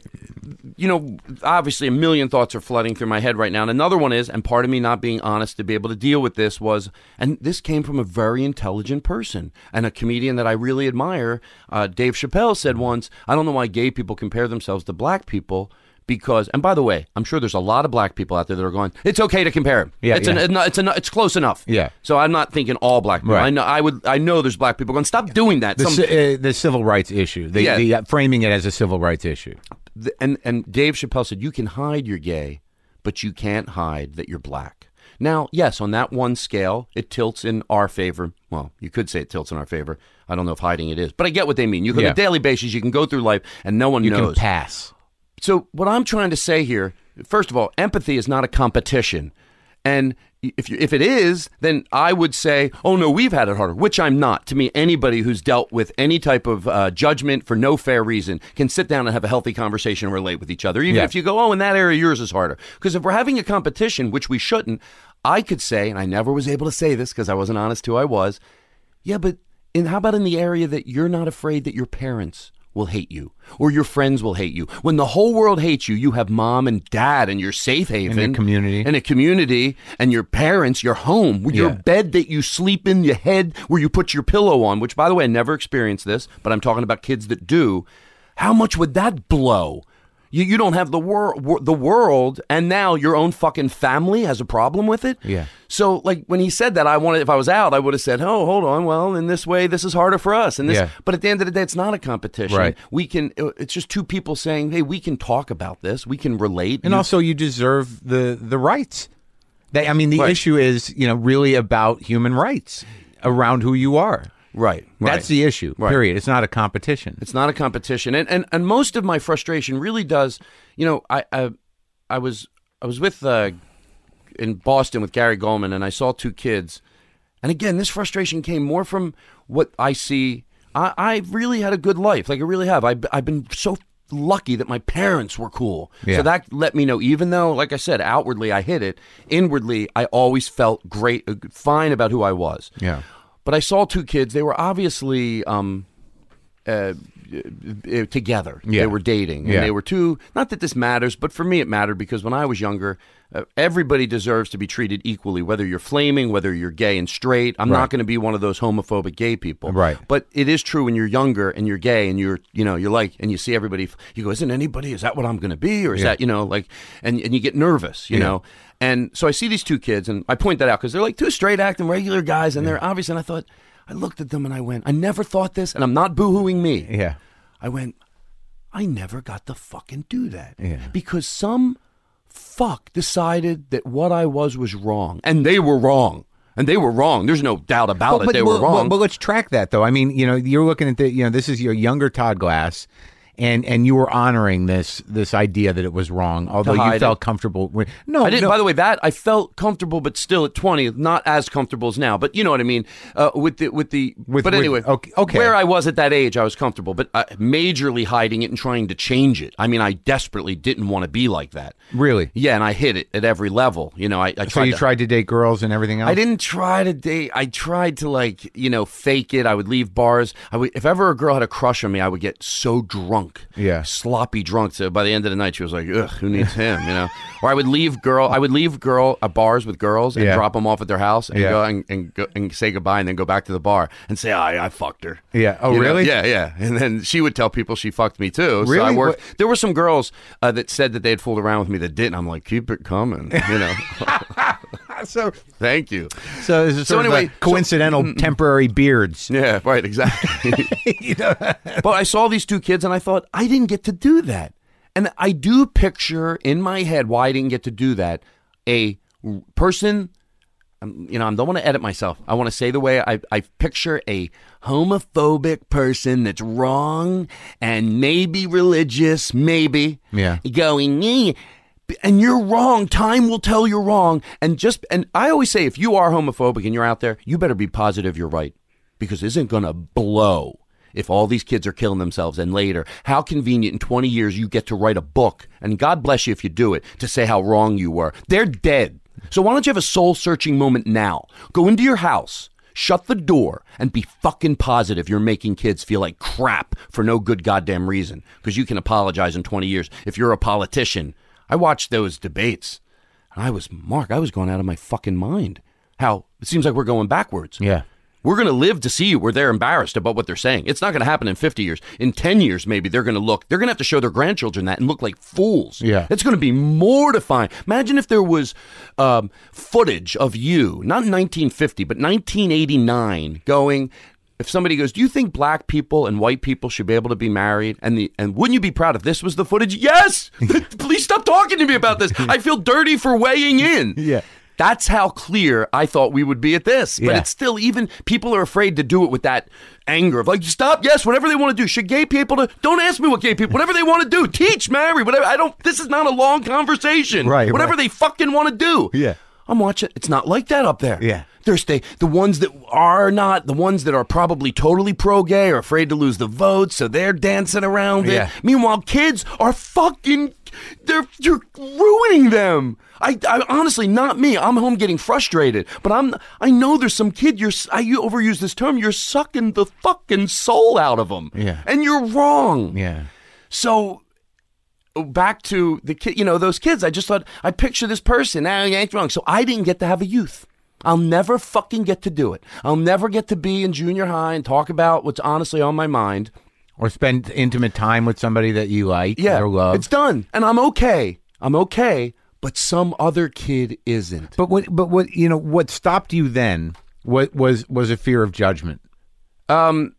you know obviously a million thoughts are flooding through my head right now. And another one is and part of me not being honest to be able to deal with this was and this came from a very intelligent person and a comedian that i really admire. Uh, dave chappelle said once i don't know why gay people compare themselves to black people because and by the way i'm sure there's a lot of black people out there that are going it's okay to compare 'em. Yeah, it's yeah. An, it's an, it's close enough Yeah. so i'm not thinking all black people Right. i know i would i know there's black people going stop doing that the Some- uh, the civil rights issue, the, Yeah. the uh, framing it as a civil rights issue. th- and and Dave Chappelle said you can hide you're gay, but you can't hide that you're black. Now, yes, on that one scale, it tilts in our favor. Well, you could say it tilts in our favor. I don't know if hiding it is, but I get what they mean. You can, Yeah. on a daily basis, you can go through life and no one You knows. can pass. So what I'm trying to say here, first of all, empathy is not a competition. And if you, if it is, then I would say, oh no, we've had it harder, which I'm not. To me, anybody who's dealt with any type of uh, judgment for no fair reason can sit down and have a healthy conversation and relate with each other. Even Yeah. if you go, oh, in that area, yours is harder. Because if we're having a competition, which we shouldn't, I could say, and I never was able to say this because I wasn't honest who I was. Yeah, but in how about in the area that you're not afraid that your parents will hate you or your friends will hate you? When the whole world hates you, you have mom and dad and your safe haven, And a community. and a community, and your parents, your home, your bed that you sleep in, your head where you put your pillow on. Which, by the way, I never experienced this, but I'm talking about kids that do. How much would that blow? You, you don't have the world, the world, and now your own fucking family has a problem with it. Yeah. So, like when he said that, I wanted if I was out, I would have said, "Oh, hold on. Well, in this way, this is harder for us." And this, Yeah. but at the end of the day, it's not a competition. Right. We can. uh, It's just two people saying, "Hey, we can talk about this. We can relate." And You- also, you deserve the the rights. They, I mean, the Right. issue is, you know, really about human rights around who you are. Right. That's the issue. Right. Period. It's not a competition. It's not a competition, and and and most of my frustration really does. You know, I I, I was I was with uh, in Boston with Gary Gulman, and I saw two kids, and again, this frustration came more from what I see. I I really had a good life, like I really have. I I've been so lucky that my parents were cool. Yeah. So that let me know, even though, like I said, outwardly I hid it, inwardly I always felt great, uh, fine about who I was. Yeah. But I saw two kids. They were obviously um, uh, uh, together. Yeah. They were dating. And Yeah. they were two, not that this matters, but for me it mattered because when I was younger, uh, everybody deserves to be treated equally, whether you're flaming, whether you're gay and straight. I'm Right. not going to be one of those homophobic gay people. Right. But it is true when you're younger and you're gay and you're, you know, you're like, and you see everybody, you go, isn't anybody, is that what I'm going to be? Or is Yeah. that, you know, like, and, and you get nervous, you know? And so I see these two kids, and I point that out because they're like two straight acting regular guys, and they're obvious. And I thought, I looked at them and I went, I never thought this, and I'm not boohooing me. Yeah. I went, I never got to fucking do that. Yeah. Because some fuck decided that what I was was wrong, and they were wrong. And they were wrong. There's no doubt about it. they were but- wrong. But, let's track that though. I mean, you know, you're looking at the, you know, this is your younger Todd Glass, and and you were honoring this this idea that it was wrong, although you felt it. comfortable. With, no, I didn't. no, By the way, that I felt comfortable, but still at twenty, not as comfortable as now. But you know what I mean. Uh, with the with the. With- but with- anyway, okay- okay. Where I was at that age, I was comfortable, but uh, majorly hiding it and trying to change it. I mean, I desperately didn't want to be like that. really. Yeah, and I hit it at every level. You know, I, I So you to, tried to date girls and everything else. I didn't try to date. I tried to like, you know, fake it. I would leave bars. I would, if ever a girl had a crush on me, I would get so drunk, Yeah. sloppy drunk. So by the end of the night, she was like, "Ugh, who needs him?" You know. Or I would leave girl. I would leave girl at bars with girls and Yeah. drop them off at their house and Yeah. go and, and go and say goodbye and then go back to the bar and say, "I I fucked her." Yeah. Oh, You know? really? Yeah, yeah. And then she would tell people she fucked me too. So I Really? worked. There were some girls uh, that said that they had fooled around with me that didn't. I'm like, keep it coming. You know. So Thank you. so this is So anyway, of a coincidental temporary beards. Yeah, right, exactly. You know? but I saw these two kids and I thought, I didn't get to do that. And I do picture in my head why I didn't get to do that. A person, um, you know, I don't want to edit myself. I want to say the way I, I picture a homophobic person that's wrong and maybe religious, maybe. Yeah. Going, "Eh." And you're wrong. Time will tell you're wrong. And just, and I always say, if you are homophobic and you're out there, you better be positive you're right. Because it isn't going to blow if all these kids are killing themselves. And later how convenient in 20 years you get to write a book. And god bless you if you do it to say how wrong you were. They're dead. So why don't you have a soul searching moment now? Go into your house shut the door and be fucking positive you're making kids feel like crap for no good goddamn reason. Because you can apologize in 20 years if you're a politician i watched those debates and i was Marc i was going out of my fucking mind how it seems like we're going backwards Yeah. we're going to live to see where they're embarrassed about what they're saying. It's not going to happen in 50 years. In 10 years, maybe they're going to look, they're going to have to show their grandchildren that and look like fools. Yeah. It's going to be mortifying. Imagine if there was um, footage of you, not in 1950, but 1989, going, if somebody goes, do you think black people and white people should be able to be married? And the and wouldn't you be proud if this was the footage? Yes. Please stop talking to me about this. I feel dirty for weighing in. Yeah. That's how clear I thought we would be at this. But Yeah. it's still even people are afraid to do it with that anger of like stop, yes, whatever they want to do. Should gay people to don't ask me what gay people whatever they want to do. Teach, marry, whatever. I don't this is not a long conversation. Right, Whatever right. they fucking want to do. Yeah. I'm watching. It's not like that up there. Yeah. There's the the ones that are not the ones that are probably totally pro gay are afraid to lose the vote, so they're dancing around it. Meanwhile, kids are fucking they're you're ruining them. I, I honestly not me. I'm home getting frustrated, but I'm I know there's some kid you're I you overuse this term. You're sucking the fucking soul out of them. Yeah. and you're wrong. Yeah. So back to the kid, you know, those kids. I just thought I picture this person. Ah, you ain't wrong. So I didn't get to have a youth. I'll never fucking get to do it. I'll never get to be in junior high and talk about what's honestly on my mind. Or spend intimate time with somebody that you like Yeah, or love. it's done, and I'm okay. I'm okay. But some other kid isn't. But what? But what? You know what stopped you then? What was was a fear of judgment? Um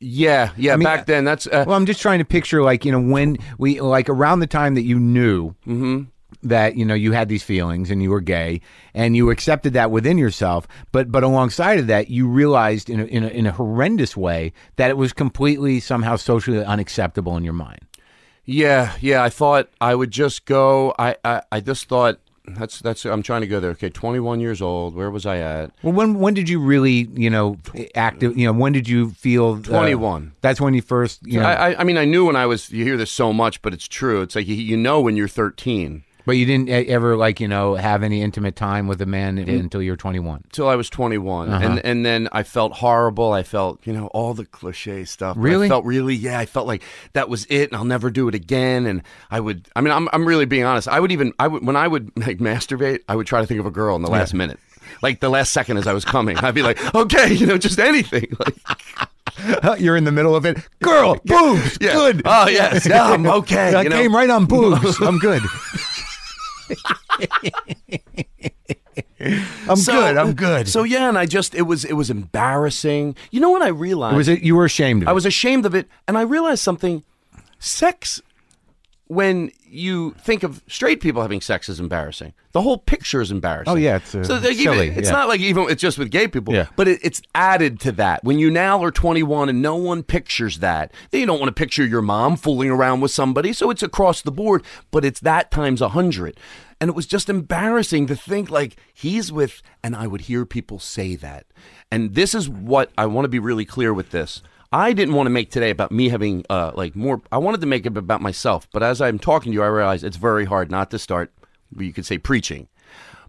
yeah, yeah. I mean, back then, that's uh, Well, I'm just trying to picture like you know when we like around the time that you knew Mm-hmm. That you know you had these feelings and you were gay and you accepted that within yourself, but but alongside of that, you realized in a, in a, in a horrendous way that it was completely somehow socially unacceptable in your mind. Yeah, yeah. I thought I would just go. I, I, I just thought that's that's. I'm trying to go there. Okay, 21 years old. Where was I at? Well, when when did you really you know active? You know when did you feel uh, 21. that's when you first you know, I, I, I mean, I knew when I was. You hear this so much, but it's true. It's like you, you know when you're 13. But you didn't ever like you know have any intimate time with a man Mm-hmm. until you were 21. Till I was 21, Uh-huh. and and then I felt horrible. I felt you know all the cliche stuff. I Really? felt really yeah. I felt like that was it, and I'll never do it again. And I would. I mean, I'm I'm really being honest. I would even I would when I would like masturbate, I would try to think of a girl in the last minute. Like the last second as I was coming, I'd be like, okay, you know, just anything. Like, You're in the middle of it. Girl, boobs, yeah. good. Oh yes, yeah, I'm okay. I you know? came right on boobs. I'm good. I'm So- good. I'm good. So yeah, and I just it was it was embarrassing. You know what I realized? was it you were ashamed of I it? was ashamed of it, and I realized something. Sex, when you think of straight people having sex, is embarrassing. The whole picture is embarrassing. Oh, yeah, it's, uh, even- silly, it's yeah. not like even it's just with gay people. Yeah. But it, it's added to that. When you now are 21 and no one pictures that, then you don't want to picture your mom fooling around with somebody. So it's across the board, but it's that times a hundred. And it was just embarrassing to think like he's with, and I would hear people say that. And this is what I want to be really clear with this. I didn't want to make today about me having uh, like more. I wanted to make it about myself, but as I'm talking to you, I realize it's very hard not to start. You could say preaching,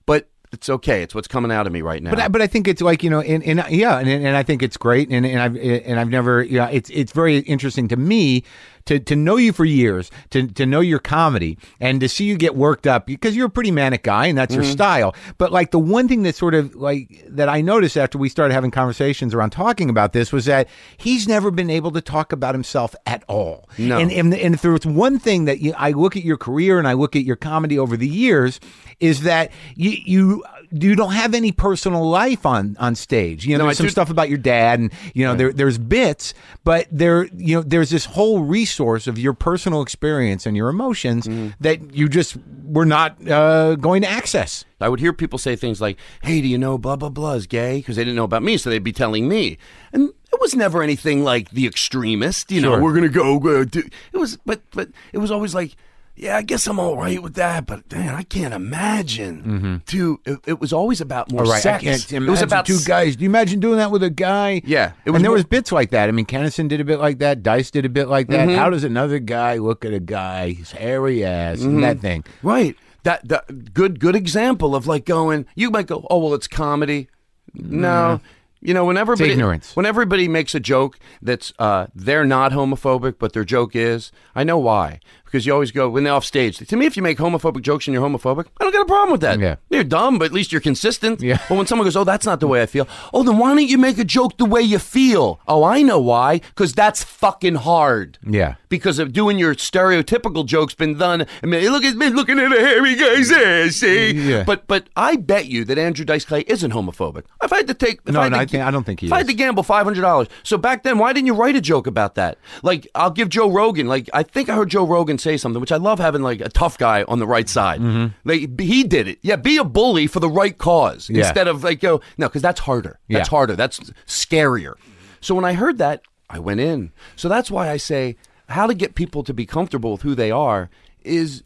but it's okay. It's what's coming out of me right now. But I, but I think it's like you know, and, and yeah, and, and I think it's great, and, and I've and I've never, yeah, it's it's very interesting to me to to know you for years, to to know your comedy, and to see you get worked up because you're a pretty manic guy, and that's your mm-hmm. style. But like the one thing that sort of like that I noticed after we started having conversations around talking about this was that he's never been able to talk about himself at all. No. and and, and if there was one thing that you, I look at your career and I look at your comedy over the years, is that you you you don't have any personal life on on stage. You know, No, there's I some do- stuff about your dad, and you know there there's bits, but there you know there's this whole resource of your personal experience and your emotions Mm-hmm. that you just were not uh, going to access. I would hear people say things like, "Hey, do you know blah blah blah is gay?" Because they didn't know about me, so they'd be telling me, and it was never anything like the extremist. You know, we're gonna go. Uh, do. It was, but but it was always like, yeah, I guess I'm all right with that, but man, I can't imagine. To it, it was always about more All right, sex. I can't imagine it was about two s- guys. Do you imagine doing that with a guy? Yeah, it was and there more- was bits like that. I mean, Kinison did a bit like that. Dice did a bit like that. Mm-hmm. How does another guy look at a guy, his hairy ass, and that thing? Right. That that good good example of like going. You might go, oh well, it's comedy. No. You know, when everybody ignorance. when everybody makes a joke that's uh, they're not homophobic, but their joke is, I know why. Because you always go when they're off stage. To me, if you make homophobic jokes and you're homophobic, I don't got a problem with that. Yeah. You're dumb, but at least you're consistent. Yeah. But when someone goes, "Oh, that's not the way I feel," oh, then why don't you make a joke the way you feel? Oh, I know why. Because that's fucking hard Yeah. because of doing your stereotypical jokes been done. I mean, look at me looking at a hairy guy's ass, see? Yeah. But but I bet you that Andrew Dice Clay isn't homophobic. If I had to take, if No, I no, to, I think- I don't think he If I had to gamble five hundred dollars, so back then, why didn't you write a joke about that? Like, I'll give Joe Rogan. Like, I think I heard Joe Rogan say something, which I love having like a tough guy on the right side. Mm-hmm. Like he did it. Yeah, be a bully for the right cause Yeah. instead of like go no, because that's harder. That's Yeah. harder. That's scarier. So when I heard that, I went in. So that's why I say how to get people to be comfortable with who they are is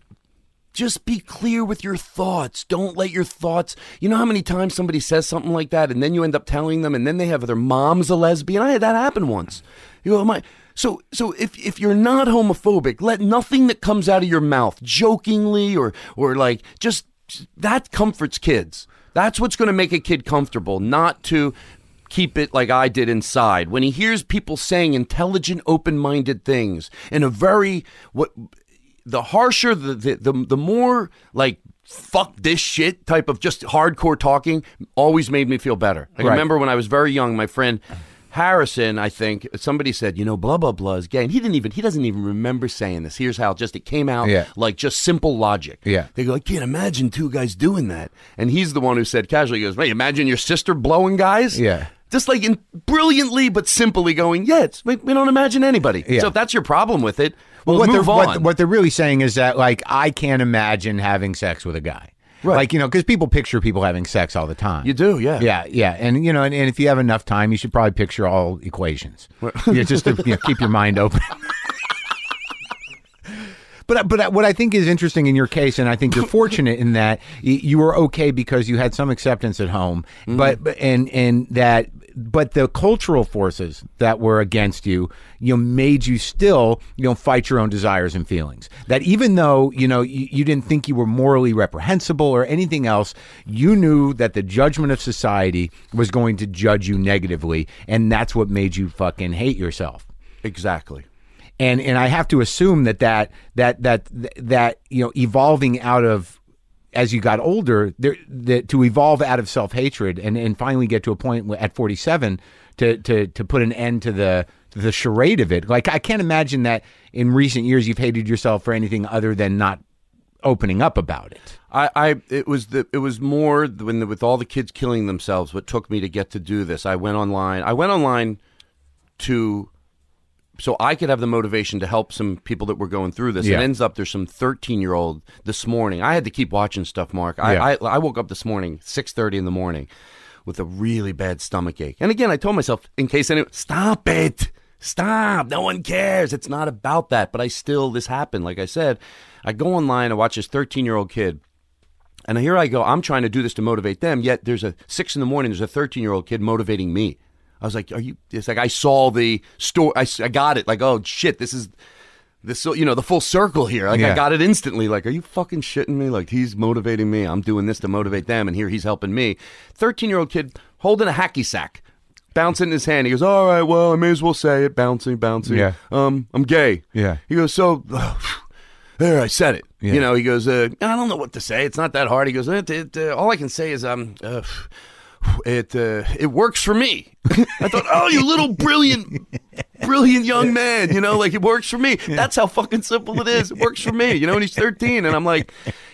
just be clear with your thoughts. Don't let your thoughts. You know how many times somebody says something like that, and then you end up telling them, and then they have their mom's a lesbian. I had that happen once. You know, my. So, so if if you're not homophobic, let nothing that comes out of your mouth, jokingly or or like just that comforts kids. That's what's going to make a kid comfortable, not to keep it like I did inside. When he hears people saying intelligent, open-minded things in a very what the harsher the the the, the more like fuck this shit type of just hardcore talking always made me feel better. I Right. remember when I was very young, my friend Harrison, I think somebody said, you know, blah blah blah is gay, and he didn't even he doesn't even remember saying this. Here's how just it came out Yeah. like just simple logic. Yeah. they go, I can't imagine two guys doing that, and he's the one who said casually, he goes, "Wait, imagine your sister blowing guys." Yeah. Just like in brilliantly but simply going, yeah, it's, we, we don't imagine anybody. Yeah. So if that's your problem with it, we'll what move they're on. what, what they're really saying is that like I can't imagine having sex with a guy. Right. Like you know, because people picture people having sex all the time. you do, yeah. Yeah, yeah, and you know, and, and if you have enough time, you should probably picture all equations. yeah, just to you know, keep your mind open. But but what I think is interesting in your case, and I think you're fortunate in that you were okay because you had some acceptance at home, mm-hmm. but but- and and that but the cultural forces that were against you, you know, made you still you know fight your own desires and feelings. That even though you know you, you didn't think you were morally reprehensible or anything else, you knew that the judgment of society was going to judge you negatively, and that's what made you fucking hate yourself Exactly. And and I have to assume that that that that that you know evolving out of as you got older there that to evolve out of self hatred and and finally get to a point at 47 to to to put an end to the the charade of it like I can't imagine that in recent years you've hated yourself for anything other than not opening up about it I, I it was the it was more when the, with all the kids killing themselves. What took me to get to do this? I went online. I went online to so I could have the motivation to help some people that were going through this. Yeah. It ends up there's some 13 year old this morning. I had to keep watching stuff, Marc. I, Yeah. I I woke up this morning 6:30 in the morning with a really bad stomach ache. And again, I told myself in case anyone stop it. Stop. No one cares. It's not about that. But I still this happened. Like I said, I go online, I watch this 13 year old kid and here I go. I'm trying to do this to motivate them. Yet there's a six in the morning. There's a 13 year old kid motivating me. I was like, "Are you?" It's like I saw the story. I got it. Like, oh shit, this is this. You know, the full circle here. Like, Yeah. I got it instantly. Like, are you fucking shitting me? Like, he's motivating me. I'm doing this to motivate them, and here he's helping me. 13 year old kid holding a hacky sack, bouncing in his hand. He goes, "All right, well, I may as well say it. Bouncing, bouncing. Yeah. Um, I'm gay. Yeah. He goes, so. There, I said it. Yeah. You know, he goes, uh, I don't know what to say. It's not that hard. He goes, uh, all I can say is, um, uh, it, uh, it works for me. I thought, oh, you little brilliant, brilliant young man. You know, like it works for me. That's how fucking simple it is. It works for me. You know, and he's 13, and I'm like,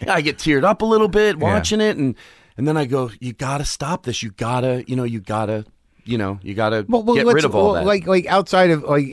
I get teared up a little bit watching it, and and then I go, you gotta stop this. You gotta, you know, you gotta, you know, you gotta Well, well, get rid of all well, that. Like, like outside of like,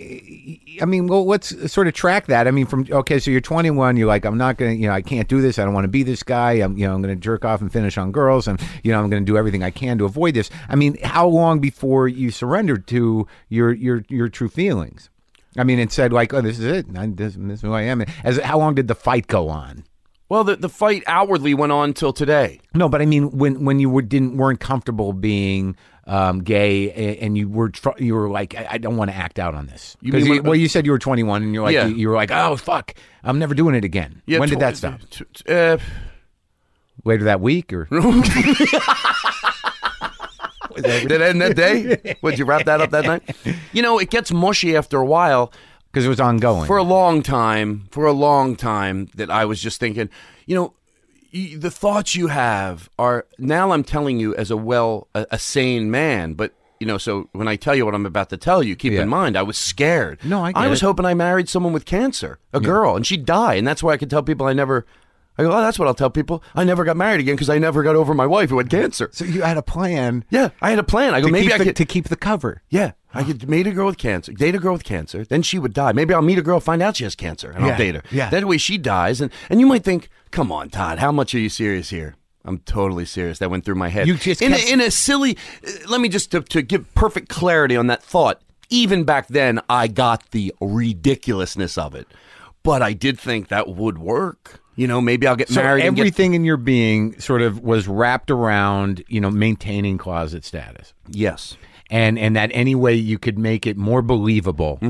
I mean, well, let's sort of track that. I mean, from okay, so you're 21, you're like, I'm not gonna, you know, I can't do this. I don't want to be this guy. I'm, you know, I'm gonna jerk off and finish on girls, and you know, I'm gonna do everything I can to avoid this. I mean, how long before you surrendered to your your your true feelings? I mean, it said like, oh, this is it. I, this, this is who I am. As how long did the fight go on? well, the the fight outwardly went on till today. No, but I mean, when when you were, didn't weren't comfortable being um, gay, and you were tr- you were like, I, I don't want to act out on this. You mean you- when- well, you said you were 21, and you're like, Yeah. you, you were like, oh fuck, I'm never doing it again. Yeah, when did tw- that stop? t- t- uh, Later that week, or Did it end that day? Would you wrap that up that night? You know, it gets mushy after a while. because it was ongoing. For a long time, for a long time, that I was just thinking, you know, the thoughts you have are now. I'm telling you as a well, a, a sane man, but. You know, so when I tell you what I'm about to tell you, keep Yeah. in mind I was scared. No, I I was it. hoping I married someone with cancer, a girl, and she'd die, and that's why I could tell people I never. I go, oh, that's what I'll tell people. I never got married again because I never got over my wife who had cancer. so you had a plan Yeah, I had a plan. I go, maybe I the, could to keep the cover. yeah, I could meet a girl with cancer, date a girl with cancer, then she would die. Maybe I'll meet a girl, find out she has cancer, and Yeah, I'll date her. yeah. That way she dies, and and you might think, come on, Todd, how much are you serious here? I'm totally serious. That went through my head. You just in kept- a, in a silly. uh, Let me just to, to give perfect clarity on that thought. Even back then, I got the ridiculousness of it, but I did think that would work. You know, maybe I'll get So married. and get- everything in your being sort of was wrapped around, you know, maintaining closet status. yes. And and that any way you could make it more believable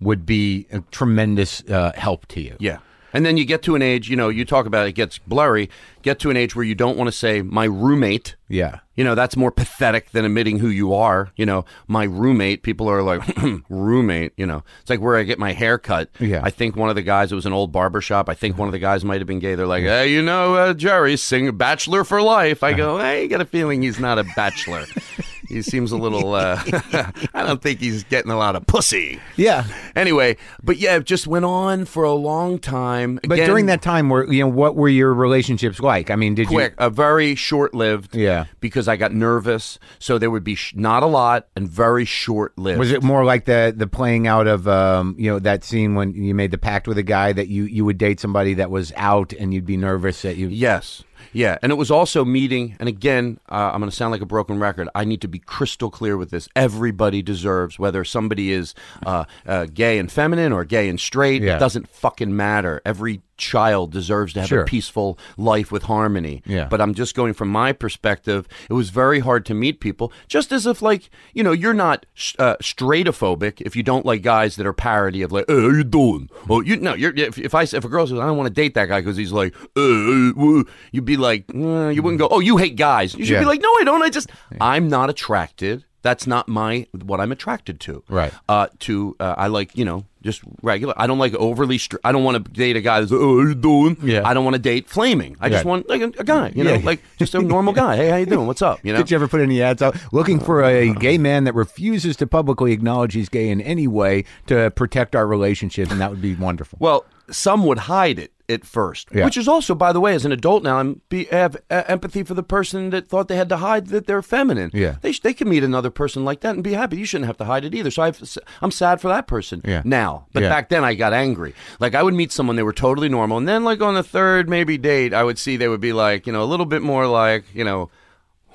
would be a tremendous uh, help to you. Yeah. And then you get to an age, you know, you talk about it gets blurry, get to an age where you don't want to say my roommate. Yeah. You know, that's more pathetic than admitting who you are. You know, my roommate, people are like, roommate, you know, it's like where I get my hair cut. Yeah. I think one of the guys, it was an old barber shop. I think one of the guys might have been gay. They're like, hey, you know, uh, Jerry, sing Bachelor for Life. I go, I got a feeling he's not a bachelor. he seems a little, uh, I don't think he's getting a lot of pussy. Yeah. Anyway, but yeah, it just went on for a long time. But during that time, were you know what were your relationships like? I mean, did quick, a very short lived. Yeah. Because I got nervous, so there would be sh- not a lot and very short lived. was it more like the the playing out of um you know that scene when you made the pact with a guy that you you would date somebody that was out and you'd be nervous that you Yes. Yeah, and it was also meeting. And again, uh, I'm going to sound like a broken record. I need to be crystal clear with this. Everybody deserves, whether somebody is uh, uh, gay and feminine or gay and straight, Yeah. it doesn't fucking matter. Every child deserves to have Sure. a peaceful life with harmony. Yeah. But I'm just going from my perspective. It was very hard to meet people, just as if like you know you're not uh, straightophobic if you don't like guys that are parody of like, hey, how you doing? Well, you no, you're if, if I if a girl says I don't want to date that guy because he's like, uh," you'd be like, you wouldn't go, oh, you hate guys. You should Yeah. be like, no, I don't. I just I'm not attracted. That's not my what I'm attracted to. Right. Uh, to uh, I like you know just regular. I don't like overly. Str- I don't want to date a guy that's oh, you doing? Yeah. I don't want to date flaming. I just Yeah. want like a, a guy. You know, Yeah. like just a normal guy. Hey, how you doing? What's up? You know. Did you ever put any ads out looking for a gay man that refuses to publicly acknowledge he's gay in any way to protect our relationship? And that would be wonderful. Well, some would hide it at first, Yeah. which is also, by the way, as an adult now, I'm be have uh, empathy for the person that thought they had to hide that they're feminine. Yeah. they sh- they can meet another person like that and be happy. You shouldn't have to hide it either. So I've, I'm sad for that person Yeah. now, but Yeah. back then I got angry. Like I would meet someone they were totally normal, and then like on the third maybe date, I would see they would be like you know a little bit more like you know.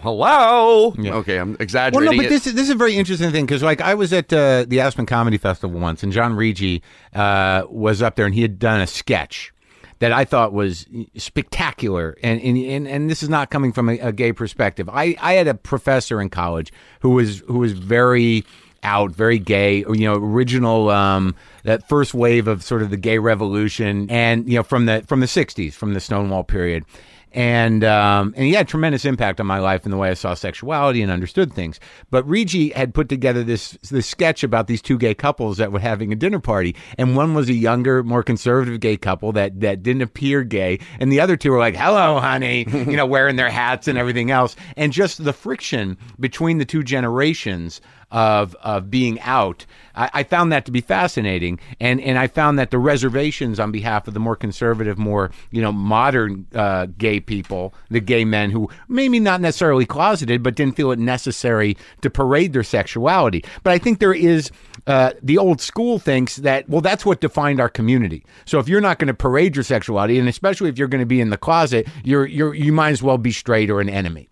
Hello. Okay, I'm exaggerating. Well, exaggerating. no, but it. this is this is a very interesting thing because, like, I was at uh, the Aspen Comedy Festival once, and John Riggi uh, was up there, and he had done a sketch that I thought was spectacular, and and and, and this is not coming from a, a gay perspective. I I had a professor in college who was who was very out, very gay, you know, original um, that first wave of sort of the gay revolution, and you know, from the from the '60s, from the Stonewall period and um, and he had tremendous impact on my life in the way I saw sexuality and understood things. But Riggi had put together this this sketch about these two gay couples that were having a dinner party, and one was a younger, more conservative gay couple that that didn't appear gay, and the other two were like, "Hello, honey," you know, wearing their hats and everything else, and just the friction between the two generations of of being out. I, I found that to be fascinating, and and I found that the reservations on behalf of the more conservative, more you know modern uh, gay people, the gay men who maybe not necessarily closeted, but didn't feel it necessary to parade their sexuality. But I think there is. Uh, the old school thinks that well that's what defined our community so if you're not going to parade your sexuality and especially if you're going to be in the closet you're you're you might as well be straight or an enemy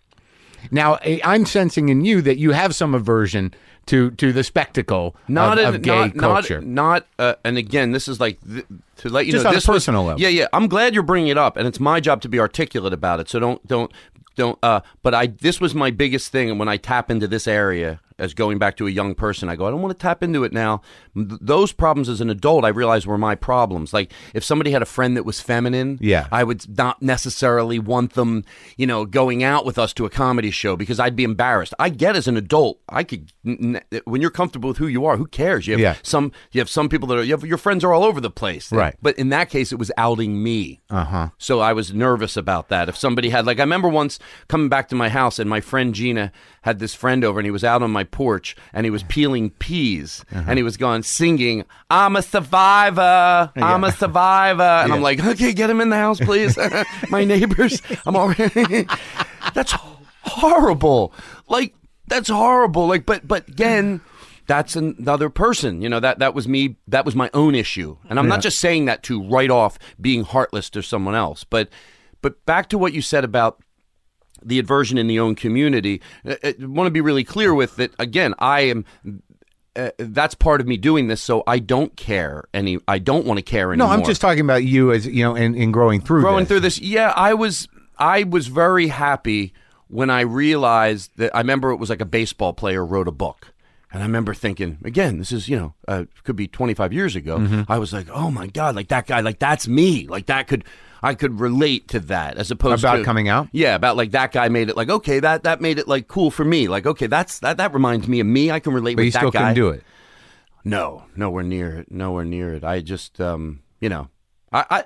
now, I- I'm sensing in you that you have some aversion to to the spectacle not of, in, of gay not, culture. Not, not uh, and again, this is like th- to let you Just know on a this was- personal level. Yeah, yeah. I'm glad you're bringing it up, and it's my job to be articulate about it. So don't don't don't. Uh, but I this was my biggest thing, and when I tap into this area as going back to a young person, I go, I don't want to tap into it now. Th- those problems as an adult, I realized were my problems. Like if somebody had a friend that was feminine, Yeah. I would not necessarily want them, you know, going out with us to a comedy show because I'd be embarrassed. I get as an adult, I could when you're comfortable with who you are, who cares? You have Yeah. some you have some people that are you have, your friends are all over the place. Right. But in that case it was outing me. Uh-huh. So I was nervous about that. If somebody had like I remember once coming back to my house and my friend Gina had this friend over and he was out on my porch and he was peeling peas Uh-huh. and he was gone singing, I'm a survivor. I'm a survivor. And I'm like, okay, get him in the house, please. my neighbors. I'm already That's horrible. Like that's horrible. Like but but again that's another person. You know, that that was me that was my own issue. And I'm not just saying that to write off being heartless to someone else, but but back to what you said about the aversion in the own community. I, I want to be really clear with that. Again, I am uh, that's part of me doing this. So I don't care any. I don't want to care anymore. No. I'm just talking about you as you know, in, in growing through growing this. through this. Yeah, I was I was very happy when I realized that. I remember it was like a baseball player wrote a book. And I remember thinking, again, this is, you know, uh, could be 25 years ago. Mm-hmm. I was like, oh my God, like that guy, like that's me. Like that could, I could relate to that as opposed to About to. coming out? Yeah, about like that guy made it like, okay, that, that made it like cool for me. Like, okay, that's, that, that reminds me of me. I can relate but with you that still guy. couldn't do it. No, nowhere near it. Nowhere near it. I just, um, you know, I, I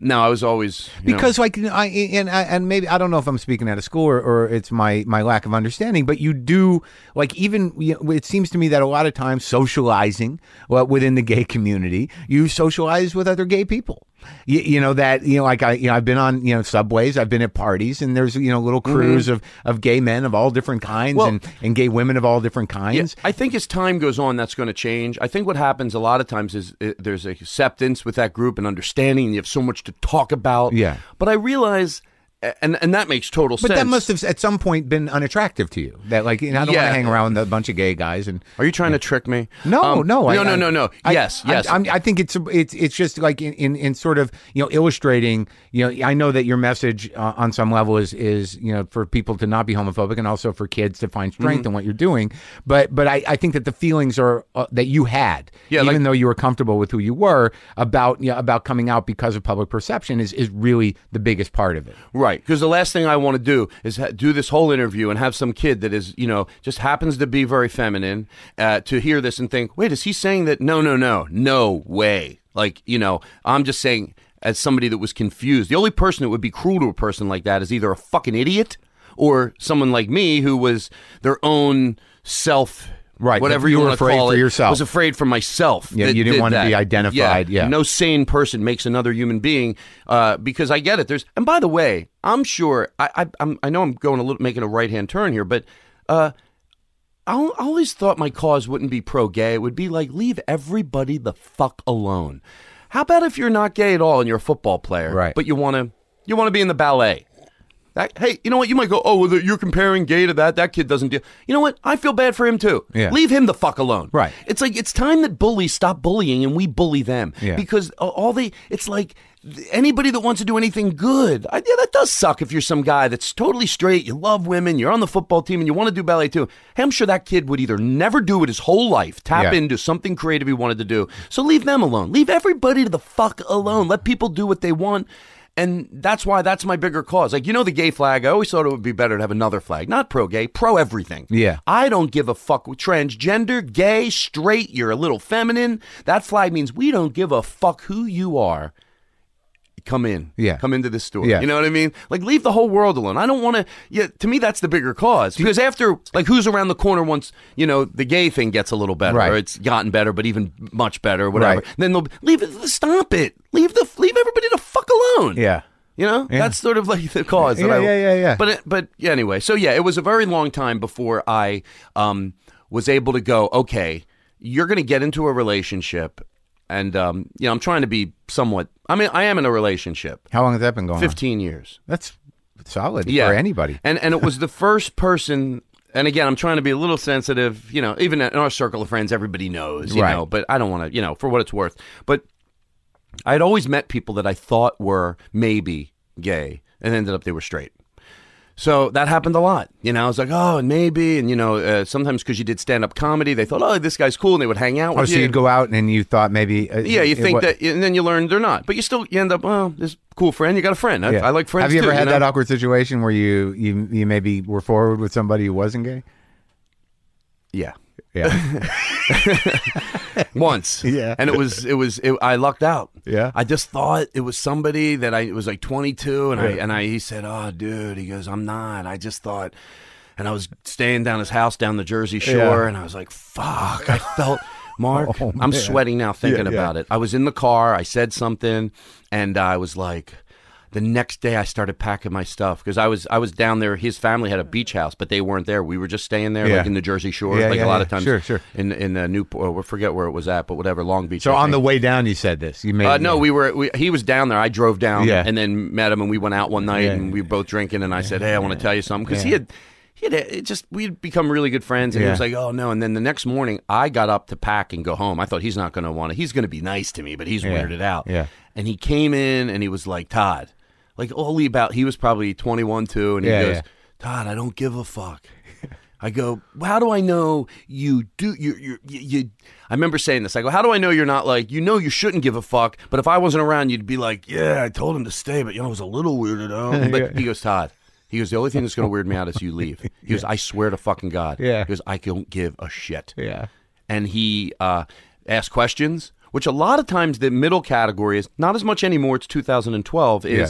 no, I was always you know- because like I and and maybe I don't know if I'm speaking out of school or, or it's my my lack of understanding, but you do like even you know, it seems to me that a lot of times socializing well, within the gay community, you socialize with other gay people. You, you know that you know like I you know I've been on you know subways, I've been at parties, and there's you know little crews of, of gay men of all different kinds Mm-hmm. Well- and, and gay women of all different Yeah, kinds. I think as time goes on, that's going to change. I think what happens a lot of times is uh, there's acceptance with that group and understanding. And you have so much to talk about. Yeah. But I realize, and and that makes total But sense. But that must have at some point been unattractive to you. That like you know, I don't want to hang around with a bunch of gay guys and Are you trying to trick me? No, Um, no, I- no, no, no, no. I- yes, I, yes. I'm, I think it's it's it's just like in, in, in sort of you know illustrating. You know, I know that your message uh, on some level is is you know for people to not be homophobic and also for kids to find strength Mm-hmm. in what you're doing. But but I, I think that the feelings are uh, that you had, Yeah, even like- though you were comfortable with who you were about you know, about coming out because of public perception is is really the biggest part of it. Right, because the last thing I want to do is ha- do this whole interview and have some kid that is, you know, just happens to be very feminine uh, to hear this and think, wait, is he saying that? No, no, no, no way. Like, you know, I'm just saying, as somebody that was confused, the only person that would be cruel to a person like that is either a fucking idiot or someone like me who was their own self. Right, whatever you you, were afraid for it, yourself. I was afraid for myself. Yeah, that you didn't did want to be identified, yeah. no sane person makes another human being uh, because I get it. There's and by the way, I'm sure I I, I'm, I know I'm going a little making a right hand turn here, but uh, I, I always thought my cause wouldn't be pro gay. It would be like leave everybody the fuck alone. How about if you're not gay at all and you're a football player, Right. But you want to you want to be in the ballet. That, hey, you know what? You might go, oh, well, you're comparing gay to that. That kid doesn't do. You know what? I feel bad for him too. Yeah. Leave him the fuck alone. Right. It's like it's time that bullies stop bullying and we bully them. Yeah. Because all they, it's like anybody that wants to do anything good. I, yeah, that does suck if you're some guy that's totally straight. You love women. You're on the football team and you want to do ballet too. Hey, I'm sure that kid would either never do it his whole life, tap Yeah. into something creative he wanted to do. So leave them alone. Leave everybody to the fuck alone. Let people do what they want. And that's why that's my bigger cause. Like, you know, the gay flag, I always thought it would be better to have another flag. Not pro gay, pro everything. Yeah. I don't give a fuck with transgender, gay, straight, you're a little feminine. That flag means we don't give a fuck who you are. Come in. Yeah. Come into this store. Yeah. You know what I mean? Like leave the whole world alone. I don't want to yeah, to me that's the bigger cause. Because after like who's around the corner once, you know, the gay thing gets a little better Right. or it's gotten better but even much better whatever. Right. Then they'll leave it stop it. Leave the leave everybody the fuck alone. Yeah. You know, Yeah. that's sort of like the cause. that Yeah, I, yeah, yeah, yeah. But it, but yeah, anyway, so yeah, it was a very long time before I um, was able to go. Okay, you're going to get into a relationship, and um, you know, I'm trying to be somewhat. I mean, I am in a relationship, How long has that been going on? 15 years. That's solid Yeah, for anybody. and and it was the first person. And again, I'm trying to be a little sensitive. You know, even in our circle of friends, everybody knows. You Right. know, but I don't want to. You know, for what it's worth. But I'd always met people that I thought were maybe gay, and ended up they were straight. So that happened a lot. You know, I was like, oh, and maybe, and you know, uh, sometimes because you did stand up comedy, they thought, oh, this guy's cool, and they would hang out Oh, with so you. you'd go out and you thought maybe. Uh, yeah, you think that, and then you learn they're not, but you still you end up, well, this cool friend, you got a friend. I, Yeah. I like friends. Have you ever too, had know? that awkward situation where you, you you maybe were forward with somebody who wasn't gay? Yeah. Yeah. once. Yeah. And it was it was it, I lucked out. Yeah. I just thought it was somebody that I it was like 22 and I and I he said, "Oh, dude." He goes, "I'm not. I just thought and I was staying down his house down the Jersey Shore Yeah. and I was like, "Fuck." I felt Marc, Oh, I'm sweating now thinking Yeah, yeah. about it. I was in the car, I said something and I was like the next day I started packing my stuff because I was I was down there. His family had a beach house, but they weren't there. We were just staying there, Yeah. like in the Jersey Shore, Yeah, like yeah, a lot of times. Sure, sure. In in uh, Newport, or forget where it was at, but whatever, Long Beach. so I on the way down, you said this. You made Uh, no, we were. We, he was down there. I drove down, and then met him, and we went out one night, and we were both drinking. And I said, "Hey, I want to tell you something," because he had He'd, it just we'd become really good friends, and he was like, "Oh no!" And then the next morning, I got up to pack and go home. I thought he's not going to want to. He's going to be nice to me, but he's weirded out. Yeah. And he came in and he was like, "Todd," like only about he was probably twenty one too, and he Yeah, goes, yeah. "Todd, I don't give a fuck." I go, well, how do I know you do you you you? I remember saying this. I go, how do I know you're not like you know you shouldn't give a fuck, but if I wasn't around, you'd be like, yeah, I told him to stay, but you know it was a little weirded out. But he goes, Todd. He goes, the only thing that's going to weird me out is you leave. He goes, I swear to fucking God. Yeah. He goes, I don't give a shit Yeah. and he uh, asked questions, which a lot of times the middle category is not as much anymore. It's 2012. Is Yeah.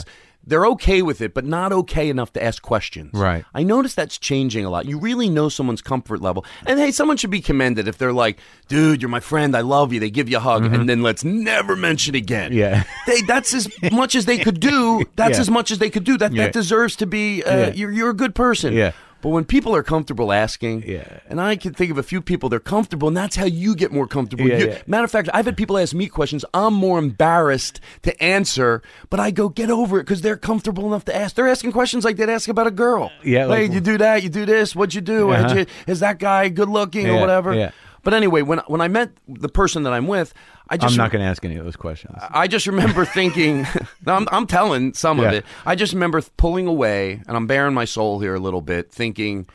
They're okay with it, but not okay enough to ask questions. Right. I notice that's changing a lot. You really know someone's comfort level, and hey, someone should be commended if they're like, "Dude, you're my friend. I love you." They give you a hug, and then let's never mention again. Mm-hmm. Yeah. They, that's as much as they could do. That's Yeah. as much as they could do. That Yeah. that deserves to be. Uh, Yeah. You're you're a good person. Yeah. But when people are comfortable asking, Yeah. and I can think of a few people they're comfortable, and that's how you get more comfortable. Yeah, You- yeah. Matter of fact, I've had people ask me questions I'm more embarrassed to answer, but I go get over it because they're comfortable enough to ask. They're asking questions like they'd ask about a girl. Yeah, hey, like- you do that, you do this, what'd you do? Uh-huh. You- is that guy good looking or whatever? yeah. But anyway, when when I met the person that I'm with, I just I'm not going to ask any of those questions. I just remember thinking, I'm, I'm telling some of it. I just remember pulling away, and I'm bearing my soul here a little bit, thinking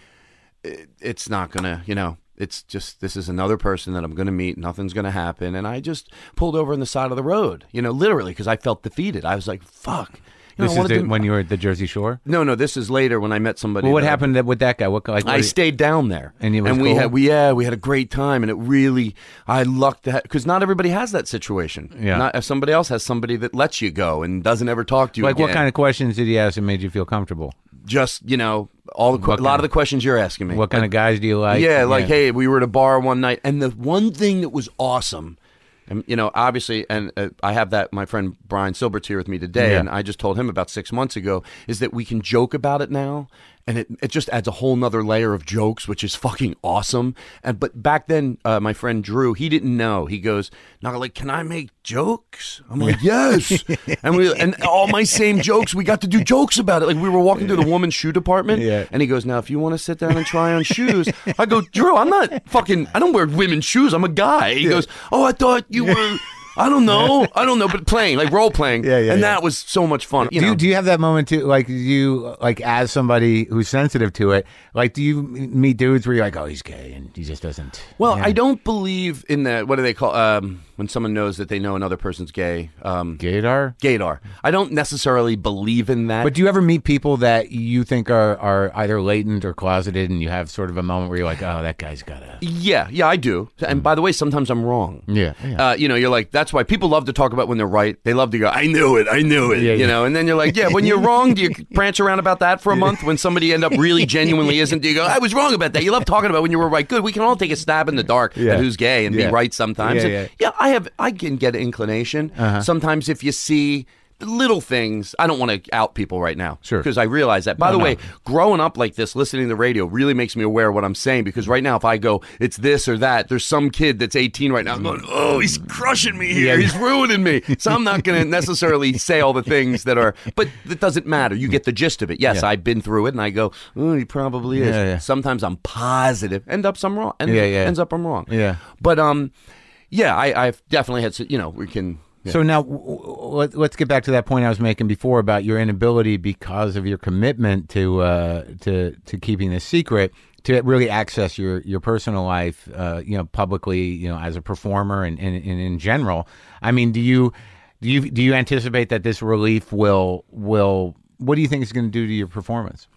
it, it's not gonna, you know, it's just this is another person that I'm gonna meet. Nothing's gonna happen, and I just pulled over on the side of the road, you know, literally because I felt defeated. I was like, fuck. Know, this I is the, when you were at the Jersey Shore. no, no. This is later when I met somebody. Well, what happened with that guy? What like? I what- stayed down there, And it was we cool? had we yeah we had a great time, and it really I lucked that because not everybody has that situation. Yeah. not if somebody else has somebody that lets you go and doesn't ever talk to you. like what kind of questions did he ask that made you feel comfortable? Just you know all the a lot kind of the questions you're asking me. What kind of guys do you like? yeah, like hey, we were at a bar one night, and the one thing that was awesome. And you know, obviously, and uh, I have that. My friend Brian Silbert's here with me today, Yeah. and I just told him about six months ago is that we can joke about it now, and it, it just adds a whole nother layer of jokes, which is fucking awesome. And but back then, uh, my friend Drew, he didn't know. He goes, "Now, like, can I make jokes?" I'm like, "Yes." and we and all my same jokes, we got to do jokes about it. Like we were walking through the woman's shoe department, Yeah. and he goes, "Now, if you want to sit down and try on shoes," I go, "Drew, I'm not fucking. I don't wear women's shoes. I'm a guy." He goes, "Oh, I thought you were." I don't know. I don't know, but playing like role playing, Yeah, yeah, and yeah. that was so much fun. You do know, you, do you have that moment too? Like, you like as somebody who's sensitive to it? Like, do you meet dudes where you're like, oh, he's gay, and he just doesn't? well, yeah. I don't believe in that. What do they call um, when someone knows that they know another person's gay? Um, gaydar. gaydar. I don't necessarily believe in that. But do you ever meet people that you think are are either latent or closeted, and you have sort of a moment where you're like, oh, that guy's got a yeah, yeah, I do. And by the way, sometimes I'm wrong. yeah, yeah. Uh, you know, you're like, that's why people love to talk about when they're right. They love to go, I knew it, I knew it. Yeah, you yeah. know, and then you're like, yeah, when you're wrong, do you prance around about that for a month? When somebody end up really genuinely isn't, do you go, I was wrong about that? You love talking about when you were right. Good. We can all take a stab in the dark Yeah. at who's gay and Yeah. be right sometimes. Yeah, And, yeah. Uh-huh. I have, I can get an inclination. Sometimes if you see little things, I don't want to out people right now. Sure. Because I realize that. By No, the no. way, growing up like this, listening to the radio really makes me aware of what I'm saying. Because right now, if I go, it's this or that, there's some kid that's 18 right now I'm going, oh, he's crushing me here. Yeah. He's ruining me. So I'm not going to necessarily say all the things that are, but it doesn't matter. You get the gist of it. Yes, Yeah. I've been through it and I go, oh, he probably is. Yeah. Sometimes I'm positive. End up I'm wrong. End, Yeah, yeah. Ends up I'm wrong. Yeah. But, um, yeah, I, I've definitely had, you know, we can. So now let, let's get back to that point I was making before about your inability because of your commitment to uh, to to keeping this secret to really access your your personal life, uh, you know, publicly, you know, as a performer and, and, and in general. I mean, do you do you do you anticipate that this relief will will what do you think is going to do to your performance?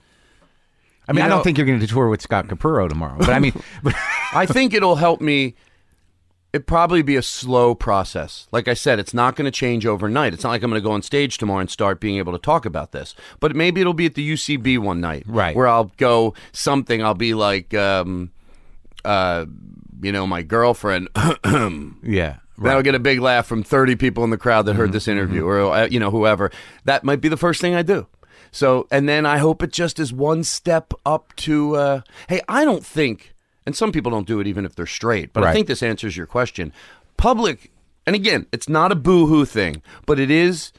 I mean, You I don't think you're going to tour with Scott Capurro tomorrow, but I mean, but, I think it'll help me. It probably be a slow process. Like I said, it's not going to change overnight. It's not like I'm going to go on stage tomorrow and start being able to talk about this. But maybe it'll be at the UCB one night, Right. Where I'll go something. I'll be like, um, uh, you know, my girlfriend. yeah, That'll get a big laugh from 30 people in the crowd that heard this interview, or uh, you know, whoever. That might be the first thing I do. So, and then I hope it just is one step up to. Uh, hey, I don't think, and some people don't do it even if they're straight, but I think this answers your question. Public, and again, it's not a boo-hoo thing, but it is.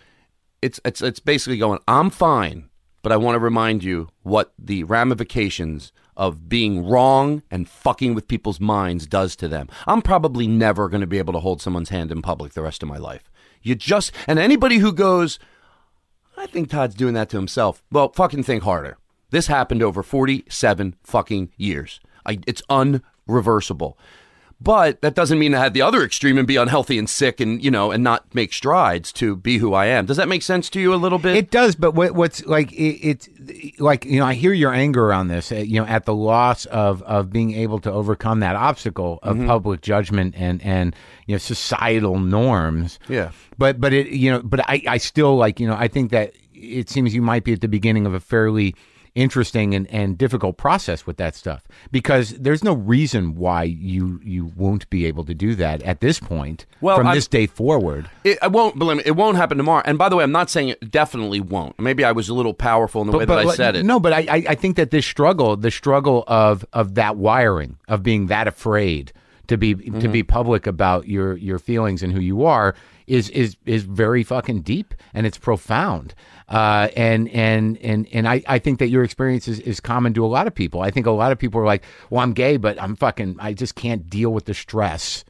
It's it's it's basically going. I'm fine, but I want to remind you what the ramifications of being wrong and fucking with people's minds does to them. I'm probably never going to be able to hold someone's hand in public the rest of my life. You just, and anybody who goes, I think Todd's doing that to himself. Well, fucking think harder. This happened over 47 fucking years. I, it's unreversible. But that doesn't mean I had the other extreme and be unhealthy and sick and, you know, and not make strides to be who I am. Does that make sense to you a little bit? It does, but what, what's like it, it's like you know I hear your anger around this, uh, you know, at the loss of of being able to overcome that obstacle of public judgment and and you know societal norms. Yeah. But but it you know but I I still like you know I think that it seems you might be at the beginning of a fairly interesting and, and difficult process with that stuff because there's no reason why you you won't be able to do that at this point Well, from I'm- this day forward. It, I won't. It won't happen tomorrow. And by the way, I'm not saying it definitely won't. Maybe I was a little powerful in the way that I said it. No, but I, I, I think that this struggle, the struggle of of that wiring, of being that afraid to be to Mm-hmm. be public about your your feelings and who you are, is is is very fucking deep and it's profound. Uh, and and and and I, I think that your experience is, is common to a lot of people. I think a lot of people are like, well, I'm gay, but I'm fucking, I just can't deal with the stress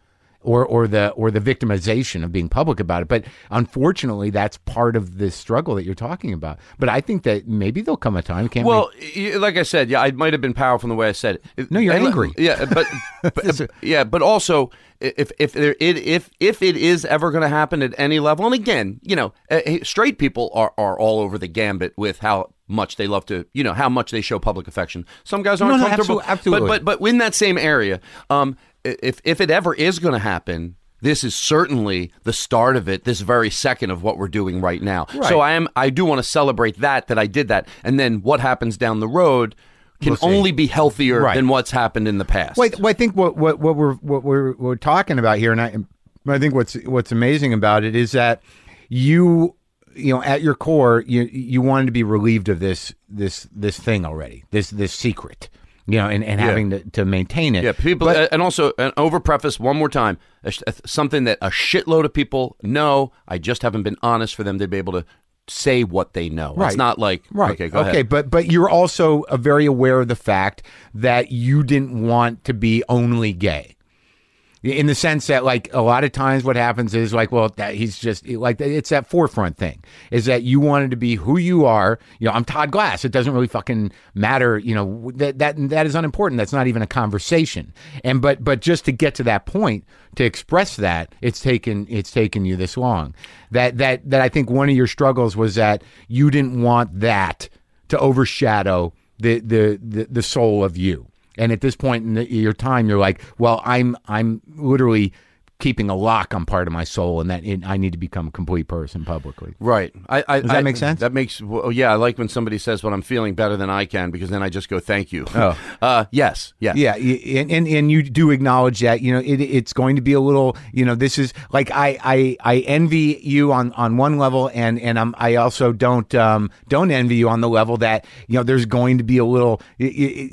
or or the or the victimization of being public about it. But unfortunately, that's part of the struggle that you're talking about. But I think that maybe there'll come a time. Can't Well, y- like I said, yeah, I might have been powerful in the way I said it. No, you're And- angry. Yeah, but, but yeah, but also if if there it if if it is ever going to happen at any level, and again, you know, uh, straight people are are all over the gambit with how much they love to, you know, how much they show public affection. Some guys aren't No, no, comfortable, absolute- absolutely. but but but in that same area, um, if if it ever is going to happen. This is certainly the start of it. This very second of what we're doing right now. So I am. I do want to celebrate that. That I did that, and then what happens down the road can see. only be healthier Right. than what's happened in the past. Wait, well, I think what, what, what we're what we're we're talking about here, and I I think what's what's amazing about it is that you you know at your core you you wanted to be relieved of this this this thing already this this secret you know and, and having to, to maintain it Yeah, people, uh, and also an over preface one more time, something that a shitload of people know. I just haven't been honest for them to be able to say what they know. Right. It's not like Right. Okay, go okay, ahead. but but you're also very aware of the fact that you didn't want to be only gay. In the sense that, like, a lot of times what happens is, like, well, that he's just like, it's that forefront thing is that you wanted to be who you are. You know, I'm Todd Glass. It doesn't really fucking matter. You know, that, that, that is unimportant. That's not even a conversation. And, but, but just to get to that point, to express that, it's taken, it's taken you this long. That, that, that I think one of your struggles was that you didn't want that to overshadow the, the, the, the soul of you. And at this point in the, your time, you're like, well, I'm I'm literally keeping a lock on part of my soul, and that it, I need to become a complete person publicly. Right. I, I, Does that I- make sense? That makes. Well, yeah, I like when somebody says what I'm feeling better than I can because then I just go thank you. Oh. uh, yes, yes. Yeah, and, and and you do acknowledge that you know it, it's going to be a little you know this is like I I, I envy you on, on one level and and I'm, I also don't um don't envy you on the level that you know there's going to be a little i i i-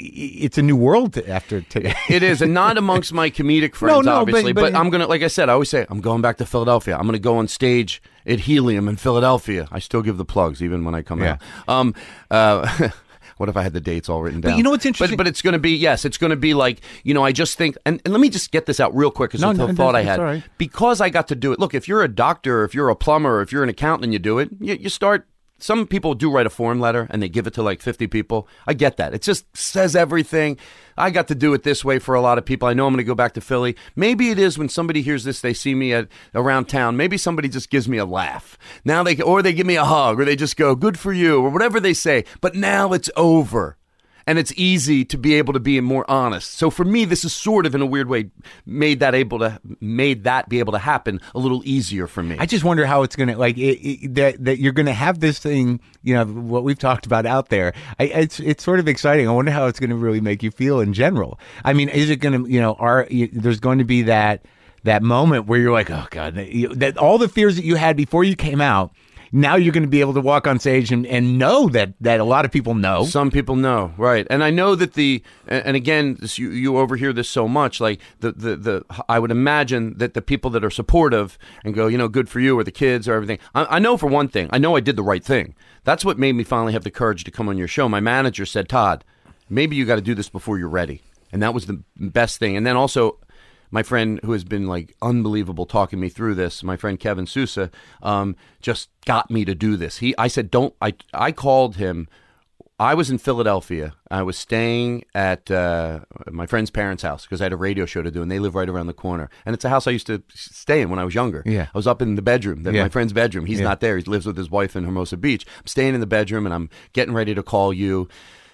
it's a new world after today. It is, and not amongst my comedic friends, no, but- obviously. But, but- I'm gonna, like I said, I always say, I'm going back to Philadelphia. I'm gonna go on stage at Helium in Philadelphia. I still give the plugs even when I come Yeah. out. Um, uh, what if I had the dates all written down? you know what's interesting- But, but it's gonna be yes, it's gonna be like you know. I just think, and, and let me just get this out real quick because No, no, a thought I had right. because I got to do it. Look, if you're a doctor, if you're a plumber, if you're an accountant, and you do it, you, you start. Some people do write a form letter and they give it to like 50 people. I get that. It just says everything. I got to do it this way for a lot of people. I know I'm going to go back to Philly. Maybe it is when somebody hears this, they see me at around town. Maybe somebody just gives me a laugh. Now they or they give me a hug or they just go good for you or whatever they say. But now it's over and it's easy to be able to be more honest. So for me, this is sort of in a weird way made that able to made that be able to happen a little easier for me. I just wonder how it's gonna like it, it, that that you're gonna have this thing, you know, what we've talked about out there. I, it's it's sort of exciting. I wonder how it's gonna really make you feel in general. I mean, is it gonna, you know, are there's going to be that that moment where you're like, oh god, that all the fears that you had before you came out. Now you're going to be able to walk on stage and, and know that, that a lot of people know. Some people know, right? And I know that the and again, this, you you overhear this so much. Like the, the the I would imagine that the people that are supportive and go, you know, good for you, or the kids, or everything. I, I know for one thing, I know I did the right thing. That's what made me finally have the courage to come on your show. My manager said, Todd. maybe you got to do this before you're ready. And that was the best thing. And then also, my friend who has been like unbelievable talking me through this, my friend Kevin Sousa, um, just got me to do this. He, I said, don't. I, I called him. I was in Philadelphia. I was staying at uh, my friend's parents' house because I had a radio show to do, and they live right around the corner. And it's a house I used to stay in when I was younger. Yeah. I was up in the bedroom, the, Yeah. my friend's bedroom. He's Yeah. not there. He lives with his wife in Hermosa Beach. I'm staying in the bedroom, and I'm getting ready to call you.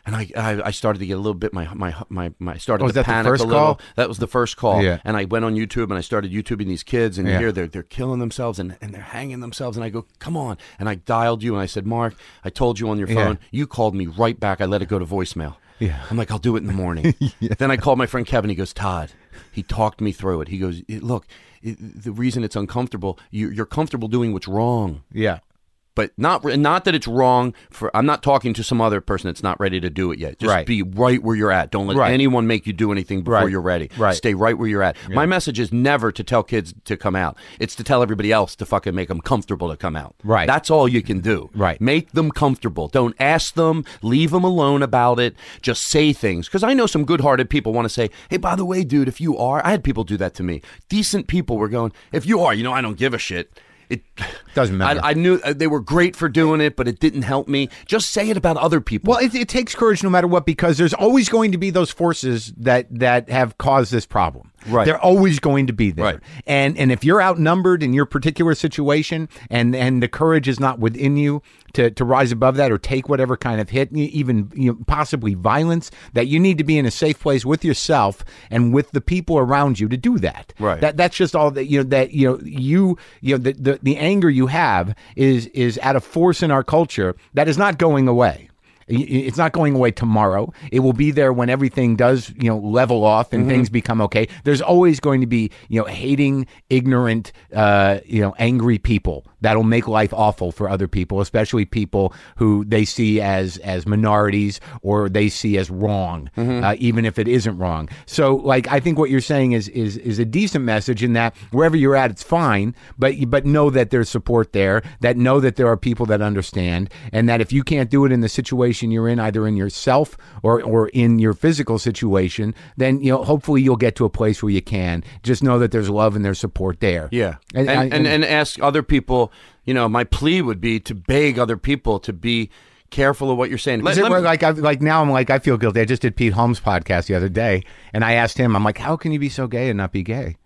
And I, I, I started to get a little bit my my my, my I started Oh, to was that the panic a little. call? That was the first call. Yeah. And I went on YouTube and I started YouTubing these kids, and Yeah. hear they're they're killing themselves and, and they're hanging themselves. And I go, come on. And I dialed you and I said, Marc, I told you on your Yeah. phone. You called me right back. I let it go to voicemail. Yeah. I'm like, I'll do it in the morning. Then I called my friend Kevin. He goes, Todd. He talked me through it. He goes, look, the reason it's uncomfortable, you, you're comfortable doing what's wrong Yeah. But not not that it's wrong for I'm not talking to some other person that's not ready to do it yet. Just Right. be right where you're at. Don't let Right. anyone make you do anything before Right. you're ready. Right. Stay right where you're at. My message is never to tell kids to come out. It's to tell everybody else to fucking make them comfortable to come out. Right. That's all you can do. Right. Make them comfortable. Don't ask them. Leave them alone about it. Just say things. Because I know some good-hearted people want to say, "Hey, by the way, dude, if you are," I had people do that to me. Decent people were going, "If you are, you know, I don't give a shit." It Doesn't matter. I, I knew uh, they were great for doing it, but it didn't help me. Just say it about other people. Well, it, it takes courage no matter what because there's always going to be those forces that that have caused this problem. Right. They're always going to be there. Right. And and if you're outnumbered in your particular situation and and the courage is not within you to to rise above that or take whatever kind of hit, even you know, possibly violence, that you need to be in a safe place with yourself and with the people around you to do that. Right. That that's just all that you know that you know you you know the the, the anger you have is is at a force in our culture that is not going away. It's not going away tomorrow. It will be there when everything does, you know, level off and things become okay. There's always going to be, you know, hating, ignorant, uh, you know, angry people that'll make life awful for other people, especially people who they see as as minorities or they see as wrong, uh, even if it isn't wrong. So, like, I think what you're saying is is is a decent message in that wherever you're at, it's fine, but but know that there's support there, that know that there are people that understand, and that if you can't do it in the situation you're in, either in yourself or or in your physical situation, then you know hopefully you'll get to a place where you can. Just know that there's love and there's support there. Yeah, and I- and, and, ask other people. You know, my plea would be to beg other people to be careful of what you're saying. Let- it let me- like I like now I'm like I feel guilty. I just did Pete Holmes' podcast the other day, and I asked him, I'm like, how can you be so gay and not be gay?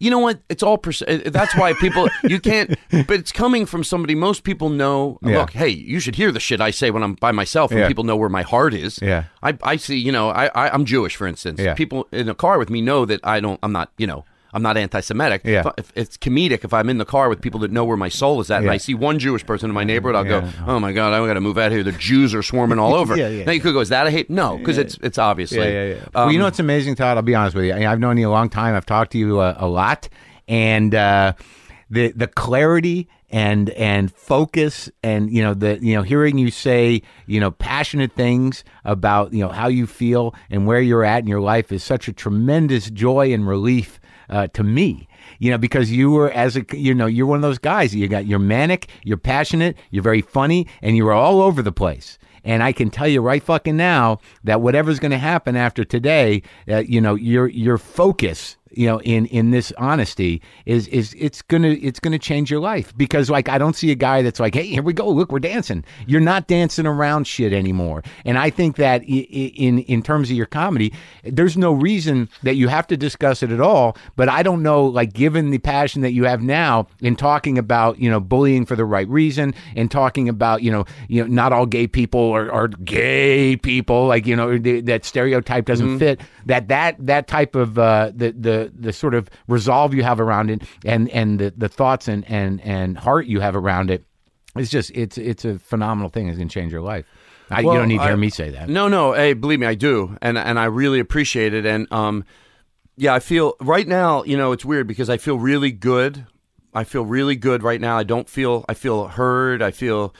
you know what? It's all. Perce- uh, that's why people. You can't. But it's coming from somebody. Most people know. Yeah. Look, hey, you should hear the shit I say when I'm by myself, and Yeah. people know where my heart is. Yeah. I, I see. You know, I, I I'm Jewish, for instance. Yeah. People in a car with me know that I don't. I'm not. You know. I'm not anti-Semitic. Yeah. If, if it's comedic if I'm in the car with people that know where my soul is at, and I see one Jewish person in my neighborhood, I'll Yeah. go, "Oh my God, I got to move out here. The Jews are swarming all over." Yeah, yeah, now you could go, "Is that a hate?" No, because it's it's obviously. Yeah, yeah, yeah. well, you know Um, what's amazing, Todd? I'll be honest with you. I I've known you a long time. I've talked to you uh, a lot, and uh, the the clarity and and focus and you know the you know hearing you say you know passionate things about you know how you feel and where you're at in your life is such a tremendous joy and relief uh, to me you know because you were as a you know you're one of those guys. You got you're manic you're passionate you're very funny and you were all over the place. And I can tell you right fucking now that whatever's going to happen after today, uh, you know, your your focus, you know, in in this honesty is is it's gonna it's gonna change your life because like I don't see a guy that's like, hey, here we go, look, we're dancing. You're not dancing around shit anymore. And I think that in in terms of your comedy, there's no reason that you have to discuss it at all. But I don't know, like, given the passion that you have now in talking about you know bullying for the right reason and talking about you know you know not all gay people are, are gay people like you know that stereotype doesn't fit that that that type of uh, the the the sort of resolve you have around it and and the, the thoughts and and and heart you have around it it's just it's it's a phenomenal thing it's going to change your life I, you don't need to hear I- me say that No, no. Hey, believe me, I do, and and I really appreciate it. And um, yeah, I feel right now. You know, it's weird because I feel really good. I feel really good right now. I don't feel. I feel heard. I feel,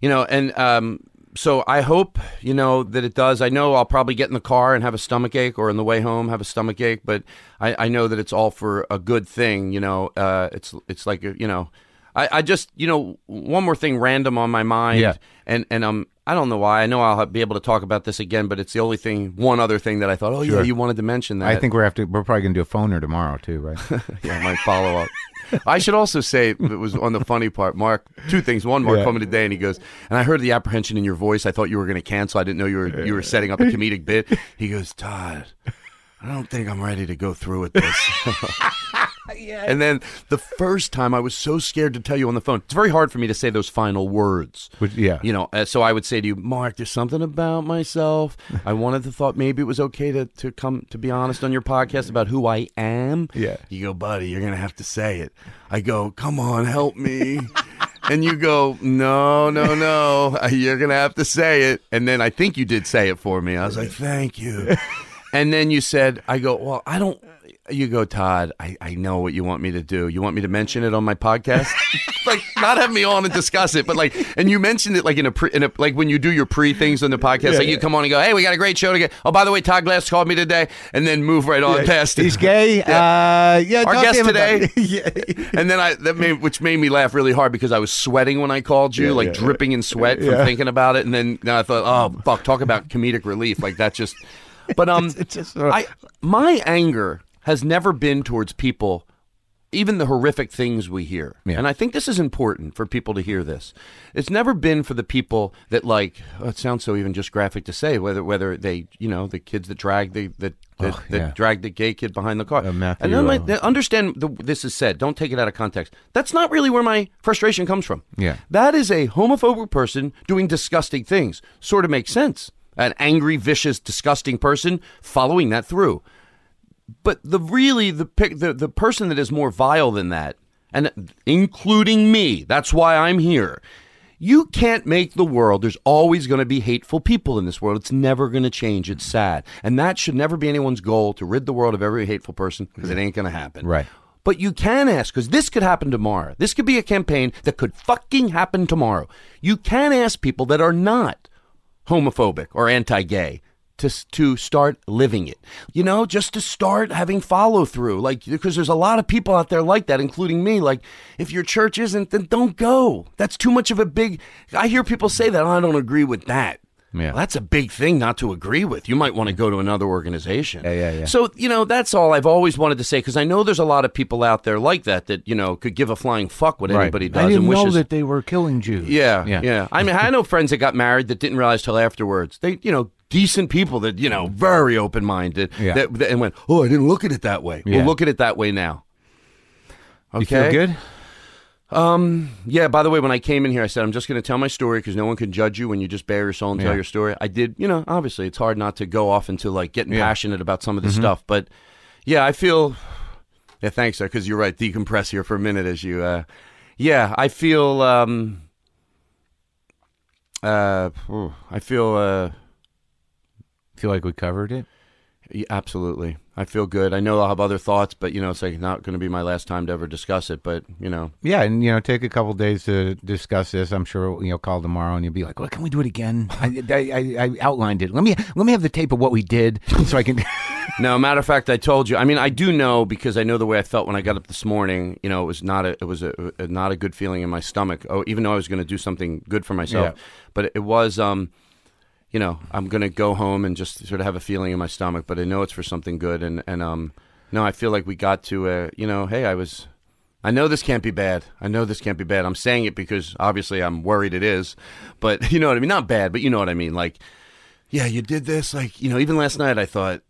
you know, and um. So I hope you know that it does. I know I'll probably get in the car and have a stomach ache, or on the way home have a stomach ache. But I, I know that it's all for a good thing. You know, uh, it's it's like you know, I, I just you know one more thing random on my mind. Yeah. And and um I don't know why I know I'll be able to talk about this again, but it's the only thing one other thing that I thought oh yeah you wanted to mention that I think we're have to. We're probably gonna do a phoner tomorrow too, right? yeah might follow up. I should also say it was on the funny part, Marc. Two things. One, Marc Yeah. called me today and he goes, and I heard the apprehension in your voice. I thought you were going to cancel. I didn't know you were you were setting up a comedic bit. He goes, Todd, I don't think I'm ready to go through with this. And then the first time I was so scared to tell you on the phone. It's very hard for me to say those final words. Which- yeah. You know, uh, so I would say to you, Marc, there's something about myself. I wanted to thought maybe it was okay to, to come to be honest on your podcast about who I am. Yeah. You go, buddy, you're gonna have to say it. I go, come on, help me. and you go, no, no, no, you're gonna have to say it. And then I think you did say it for me. I was like, thank you. And then you said, I go, well, I don't. You go, Todd. I, I know what you want me to do. You want me to mention it on my podcast, like not have me on and discuss it, but like, and you mentioned it like in a pre, in a like when you do your pre things on the podcast, like you come on and go, hey, we got a great show to get. Oh, by the way, Todd Glass called me today, and then move right on past it. He's gay. Uh, yeah. Our guest today, yeah. and then I that made which made me laugh really hard because I was sweating when I called you, Yeah, like yeah, dripping in sweat from Yeah. thinking about it, and then, then I thought, oh fuck, talk about comedic relief, like that just. But um, It's just uh, I my anger has never been towards people, even the horrific things we hear, Yeah. and I think this is important for people to hear this. It's never been for the people that like. Oh, it sounds so even just graphic to say whether whether they you know the kids that drag the that that, Oh, that drag the gay kid behind the car. Uh, Matthew, and then my, uh, understand the, this is said. Don't take it out of context. That's not really where my frustration comes from. Yeah. That is a homophobic person doing disgusting things. Sort of makes sense. An angry, vicious, disgusting person following that through. But the really the pic- the the person that is more vile than that, and including me, that's why I'm here. You can't make the world. There's always going to be hateful people in this world. It's never going to change. It's sad, and that should never be anyone's goal to rid the world of every hateful person because it ain't going to happen. Right. But you can ask because this could happen tomorrow. This could be a campaign that could fucking happen tomorrow. You can ask people that are not homophobic or anti-gay to to start living it. You know, just to start having follow through. Like because there's a lot of people out there like that including me like if your church isn't then don't go. That's too much of a big I hear people say that "Oh, I don't agree with that. Yeah. Well, that's a big thing not to agree with. You might want to go to another organization. Yeah, yeah, yeah. So, you know, that's all I've always wanted to say because I know there's a lot of people out there like that that, you know, could give a flying fuck what anybody does I didn't and know that they were killing Jews. Yeah, yeah, yeah, I mean, I know friends that got married that didn't realize till afterwards. They, you know, decent people that you know, very open minded. Yeah. That, that- and went, oh, I didn't look at it that way. Yeah. Well, look at it that way now. Okay. You feel good? Yeah. By the way, when I came in here, I said I'm just going to tell my story because no one can judge you when you just bare your soul and tell Yeah. your story. I did. You know, obviously, it's hard not to go off into like getting Yeah. Mm-hmm. passionate about some of this stuff, but yeah, I feel. Yeah, thanks, sir. Because you're right. Decompress here for a minute as you. Uh, yeah, I feel. Um, uh, ooh, I feel. Uh, Feel like we covered it. yeah, absolutely. I feel good. I know I'll have other thoughts, but you know, it's like not going to be my last time to ever discuss it. But you know, Yeah, and you know, take a couple days to discuss this. I'm sure you know, call tomorrow and you'll be like, "Well, can we do it again?" I, I, I, I outlined it. Let me let me have the tape of what we did so I can. No, matter of fact, I told you. I mean, I do know because I know the way I felt when I got up this morning. You know, it was not a, it was a, a not a good feeling in my stomach. Oh, even though I was going to do something good for myself, Yeah. but it was. Um, you know, I'm to go home and just sort of have a feeling in my stomach, but I know it's for something good. And and um, no, I feel like we got to. Uh, you know, hey, I was. I know this can't be bad. I know this can't be bad. I'm saying it because obviously I'm worried it is, but you know what I mean. Not bad, but you know what I mean. Like, yeah, you did this. Like, you know, even last night I thought,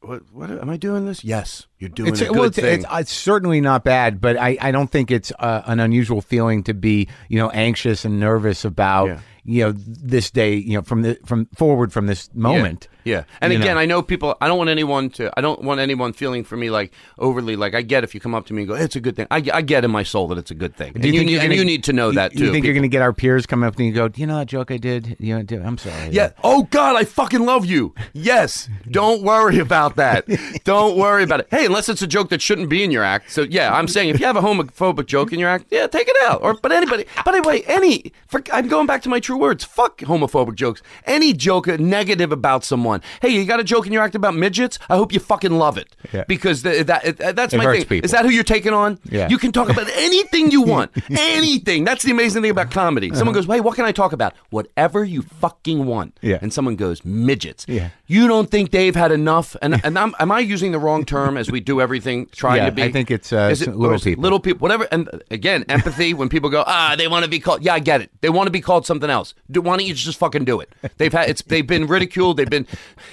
what, what am I doing this? Yes, you're doing It's, a good well, it's, thing. it's, it's certainly not bad, but I, I don't think it's uh, an unusual feeling to be you know anxious and nervous about Yeah. you know this day you know from the from forward from this moment. Yeah. And again, know. I know people I don't want anyone to I don't want anyone feeling for me like overly like I get if you come up to me and go, It's a good thing. I, I get in my soul that it's a good thing. And you, think need, gonna- you need to know that too? You think you're going to get our peers coming up to you and go, "Do you know that joke I did? You know, do- I'm sorry." Yeah. Oh God, I fucking love you. Yes. Don't worry about that. Don't worry about it. Hey, unless it's a joke that shouldn't be in your act. So yeah, I'm saying if you have a homophobic joke in your act, yeah, take it out. Or but anybody, but anyway, any. For, I'm going back to my true words. Fuck homophobic jokes. Any joke negative about someone. Hey, you got a joke in your act about midgets? I hope you fucking love it. Yeah. Because the, that uh, that's It my thing. people. Is that who you're taking on? Yeah. You can talk about anything you want. anything. That's the amazing thing about comedy. Someone goes, "Hey, what can I talk about?" Whatever you fucking want. Uh-huh. Yeah. And someone goes, "Midgets." Yeah. You don't think they've had enough? And and I'm, am I using the wrong term as we do everything trying Yeah, to be? I think it's, uh, Is little it people. Little people. Whatever. And again, empathy. when people go, ah, they want to be called. Yeah, I get it. They want to be called something else. Do, why don't you just fucking do it? They've had it's. They've been ridiculed. They've been.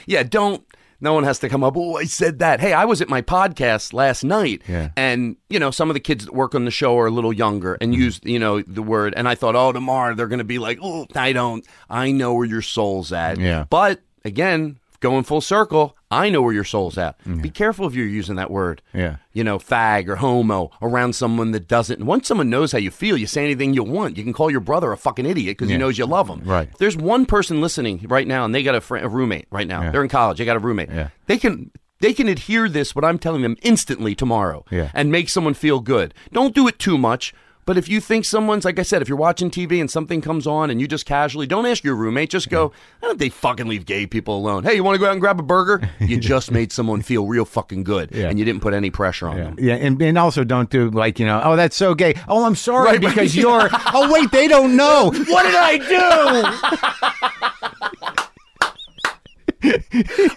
Yeah. Don't. No one has to come up. Oh, I said that. Hey, I was at my podcast last night, Yeah. and you know some of the kids that work on the show are a little younger and Mm-hmm. used you know the word. And I thought, oh, tomorrow they're going to be like, oh, I don't. I know where your soul's at. Yeah. But again, going full circle, I know where your soul's at. Be careful if you're using that word. Yeah. You know, fag or homo around someone that doesn't. Once someone knows how you feel, you say anything you want. You can call your brother a fucking idiot because Yeah. he knows you love him. Right. If there's one person listening right now and they got a, a roommate right now. Yeah. They're in college. They got a roommate. Yeah. They can. They can adhere this what I'm telling them instantly tomorrow Yeah. and make someone feel good. Don't do it too much. But if you think someone's like I said, if you're watching TV and something comes on and you just casually don't ask your roommate, just go, why don't they fucking leave gay people alone? Hey, you want to go out and grab a burger? You just made someone feel real fucking good, Yeah. and you didn't put any pressure on Yeah, them. yeah, and, and also don't do like you know. Oh, that's so gay. Oh, I'm sorry Right, because you're. Oh, wait, they don't know. What did I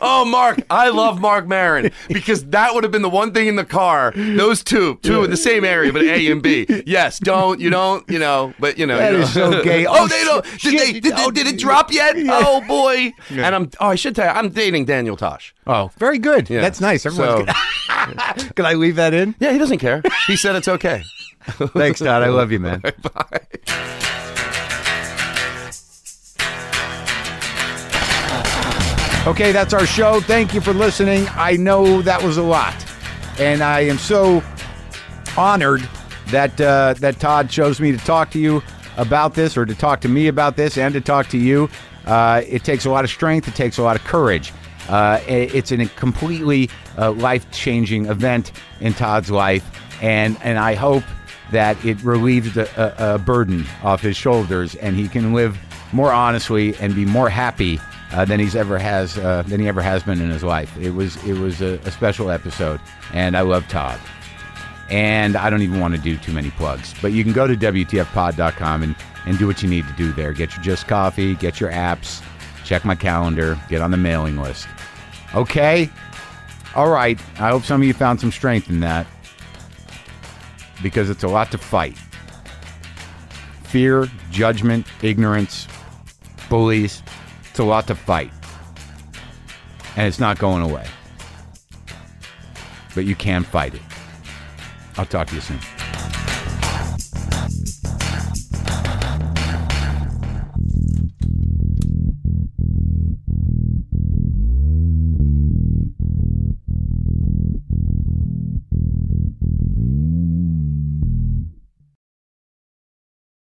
Oh, Marc, I love Marc Maron because that would have been the one thing in the car. Those two, two in the same area, but A and B. Yes, don't you don't you know, but you know. That you know. is so gay. oh, Oh, they don't. Did shit. they? Did, Oh, did it drop yet? yeah. Oh boy. And I'm. Oh, I should tell you, I'm dating Daniel Tosh. Oh, very good. Yeah. That's nice. Everyone's So- good. Can I leave that in? Yeah, he doesn't care. He said it's okay. Thanks, Todd. I love you, man. Bye. Okay, that's our show. Thank you for listening. I know that was a lot, and I am so honored that uh, that Todd chose me to talk to you about this, or to talk to me about this, and to talk to you. Uh, it takes a lot of strength. It takes a lot of courage. Uh, it's a completely uh, life changing event in Todd's life, and and I hope that it relieves the, a, a burden off his shoulders, and he can live more honestly and be more happy uh, than he's ever has uh, than he ever has been in his life. It was it was a, a special episode, and I love Todd. And I don't even want to do too many plugs, but you can go to WTFpod.com and, and do what you need to do there. Get your Just Coffee, get your apps, check my calendar, get on the mailing list. Okay? All right. I hope some of you found some strength in that because it's a lot to fight fear, judgment, ignorance, bullies. It's a lot to fight. And it's not going away. But you can fight it. I'll talk to you soon.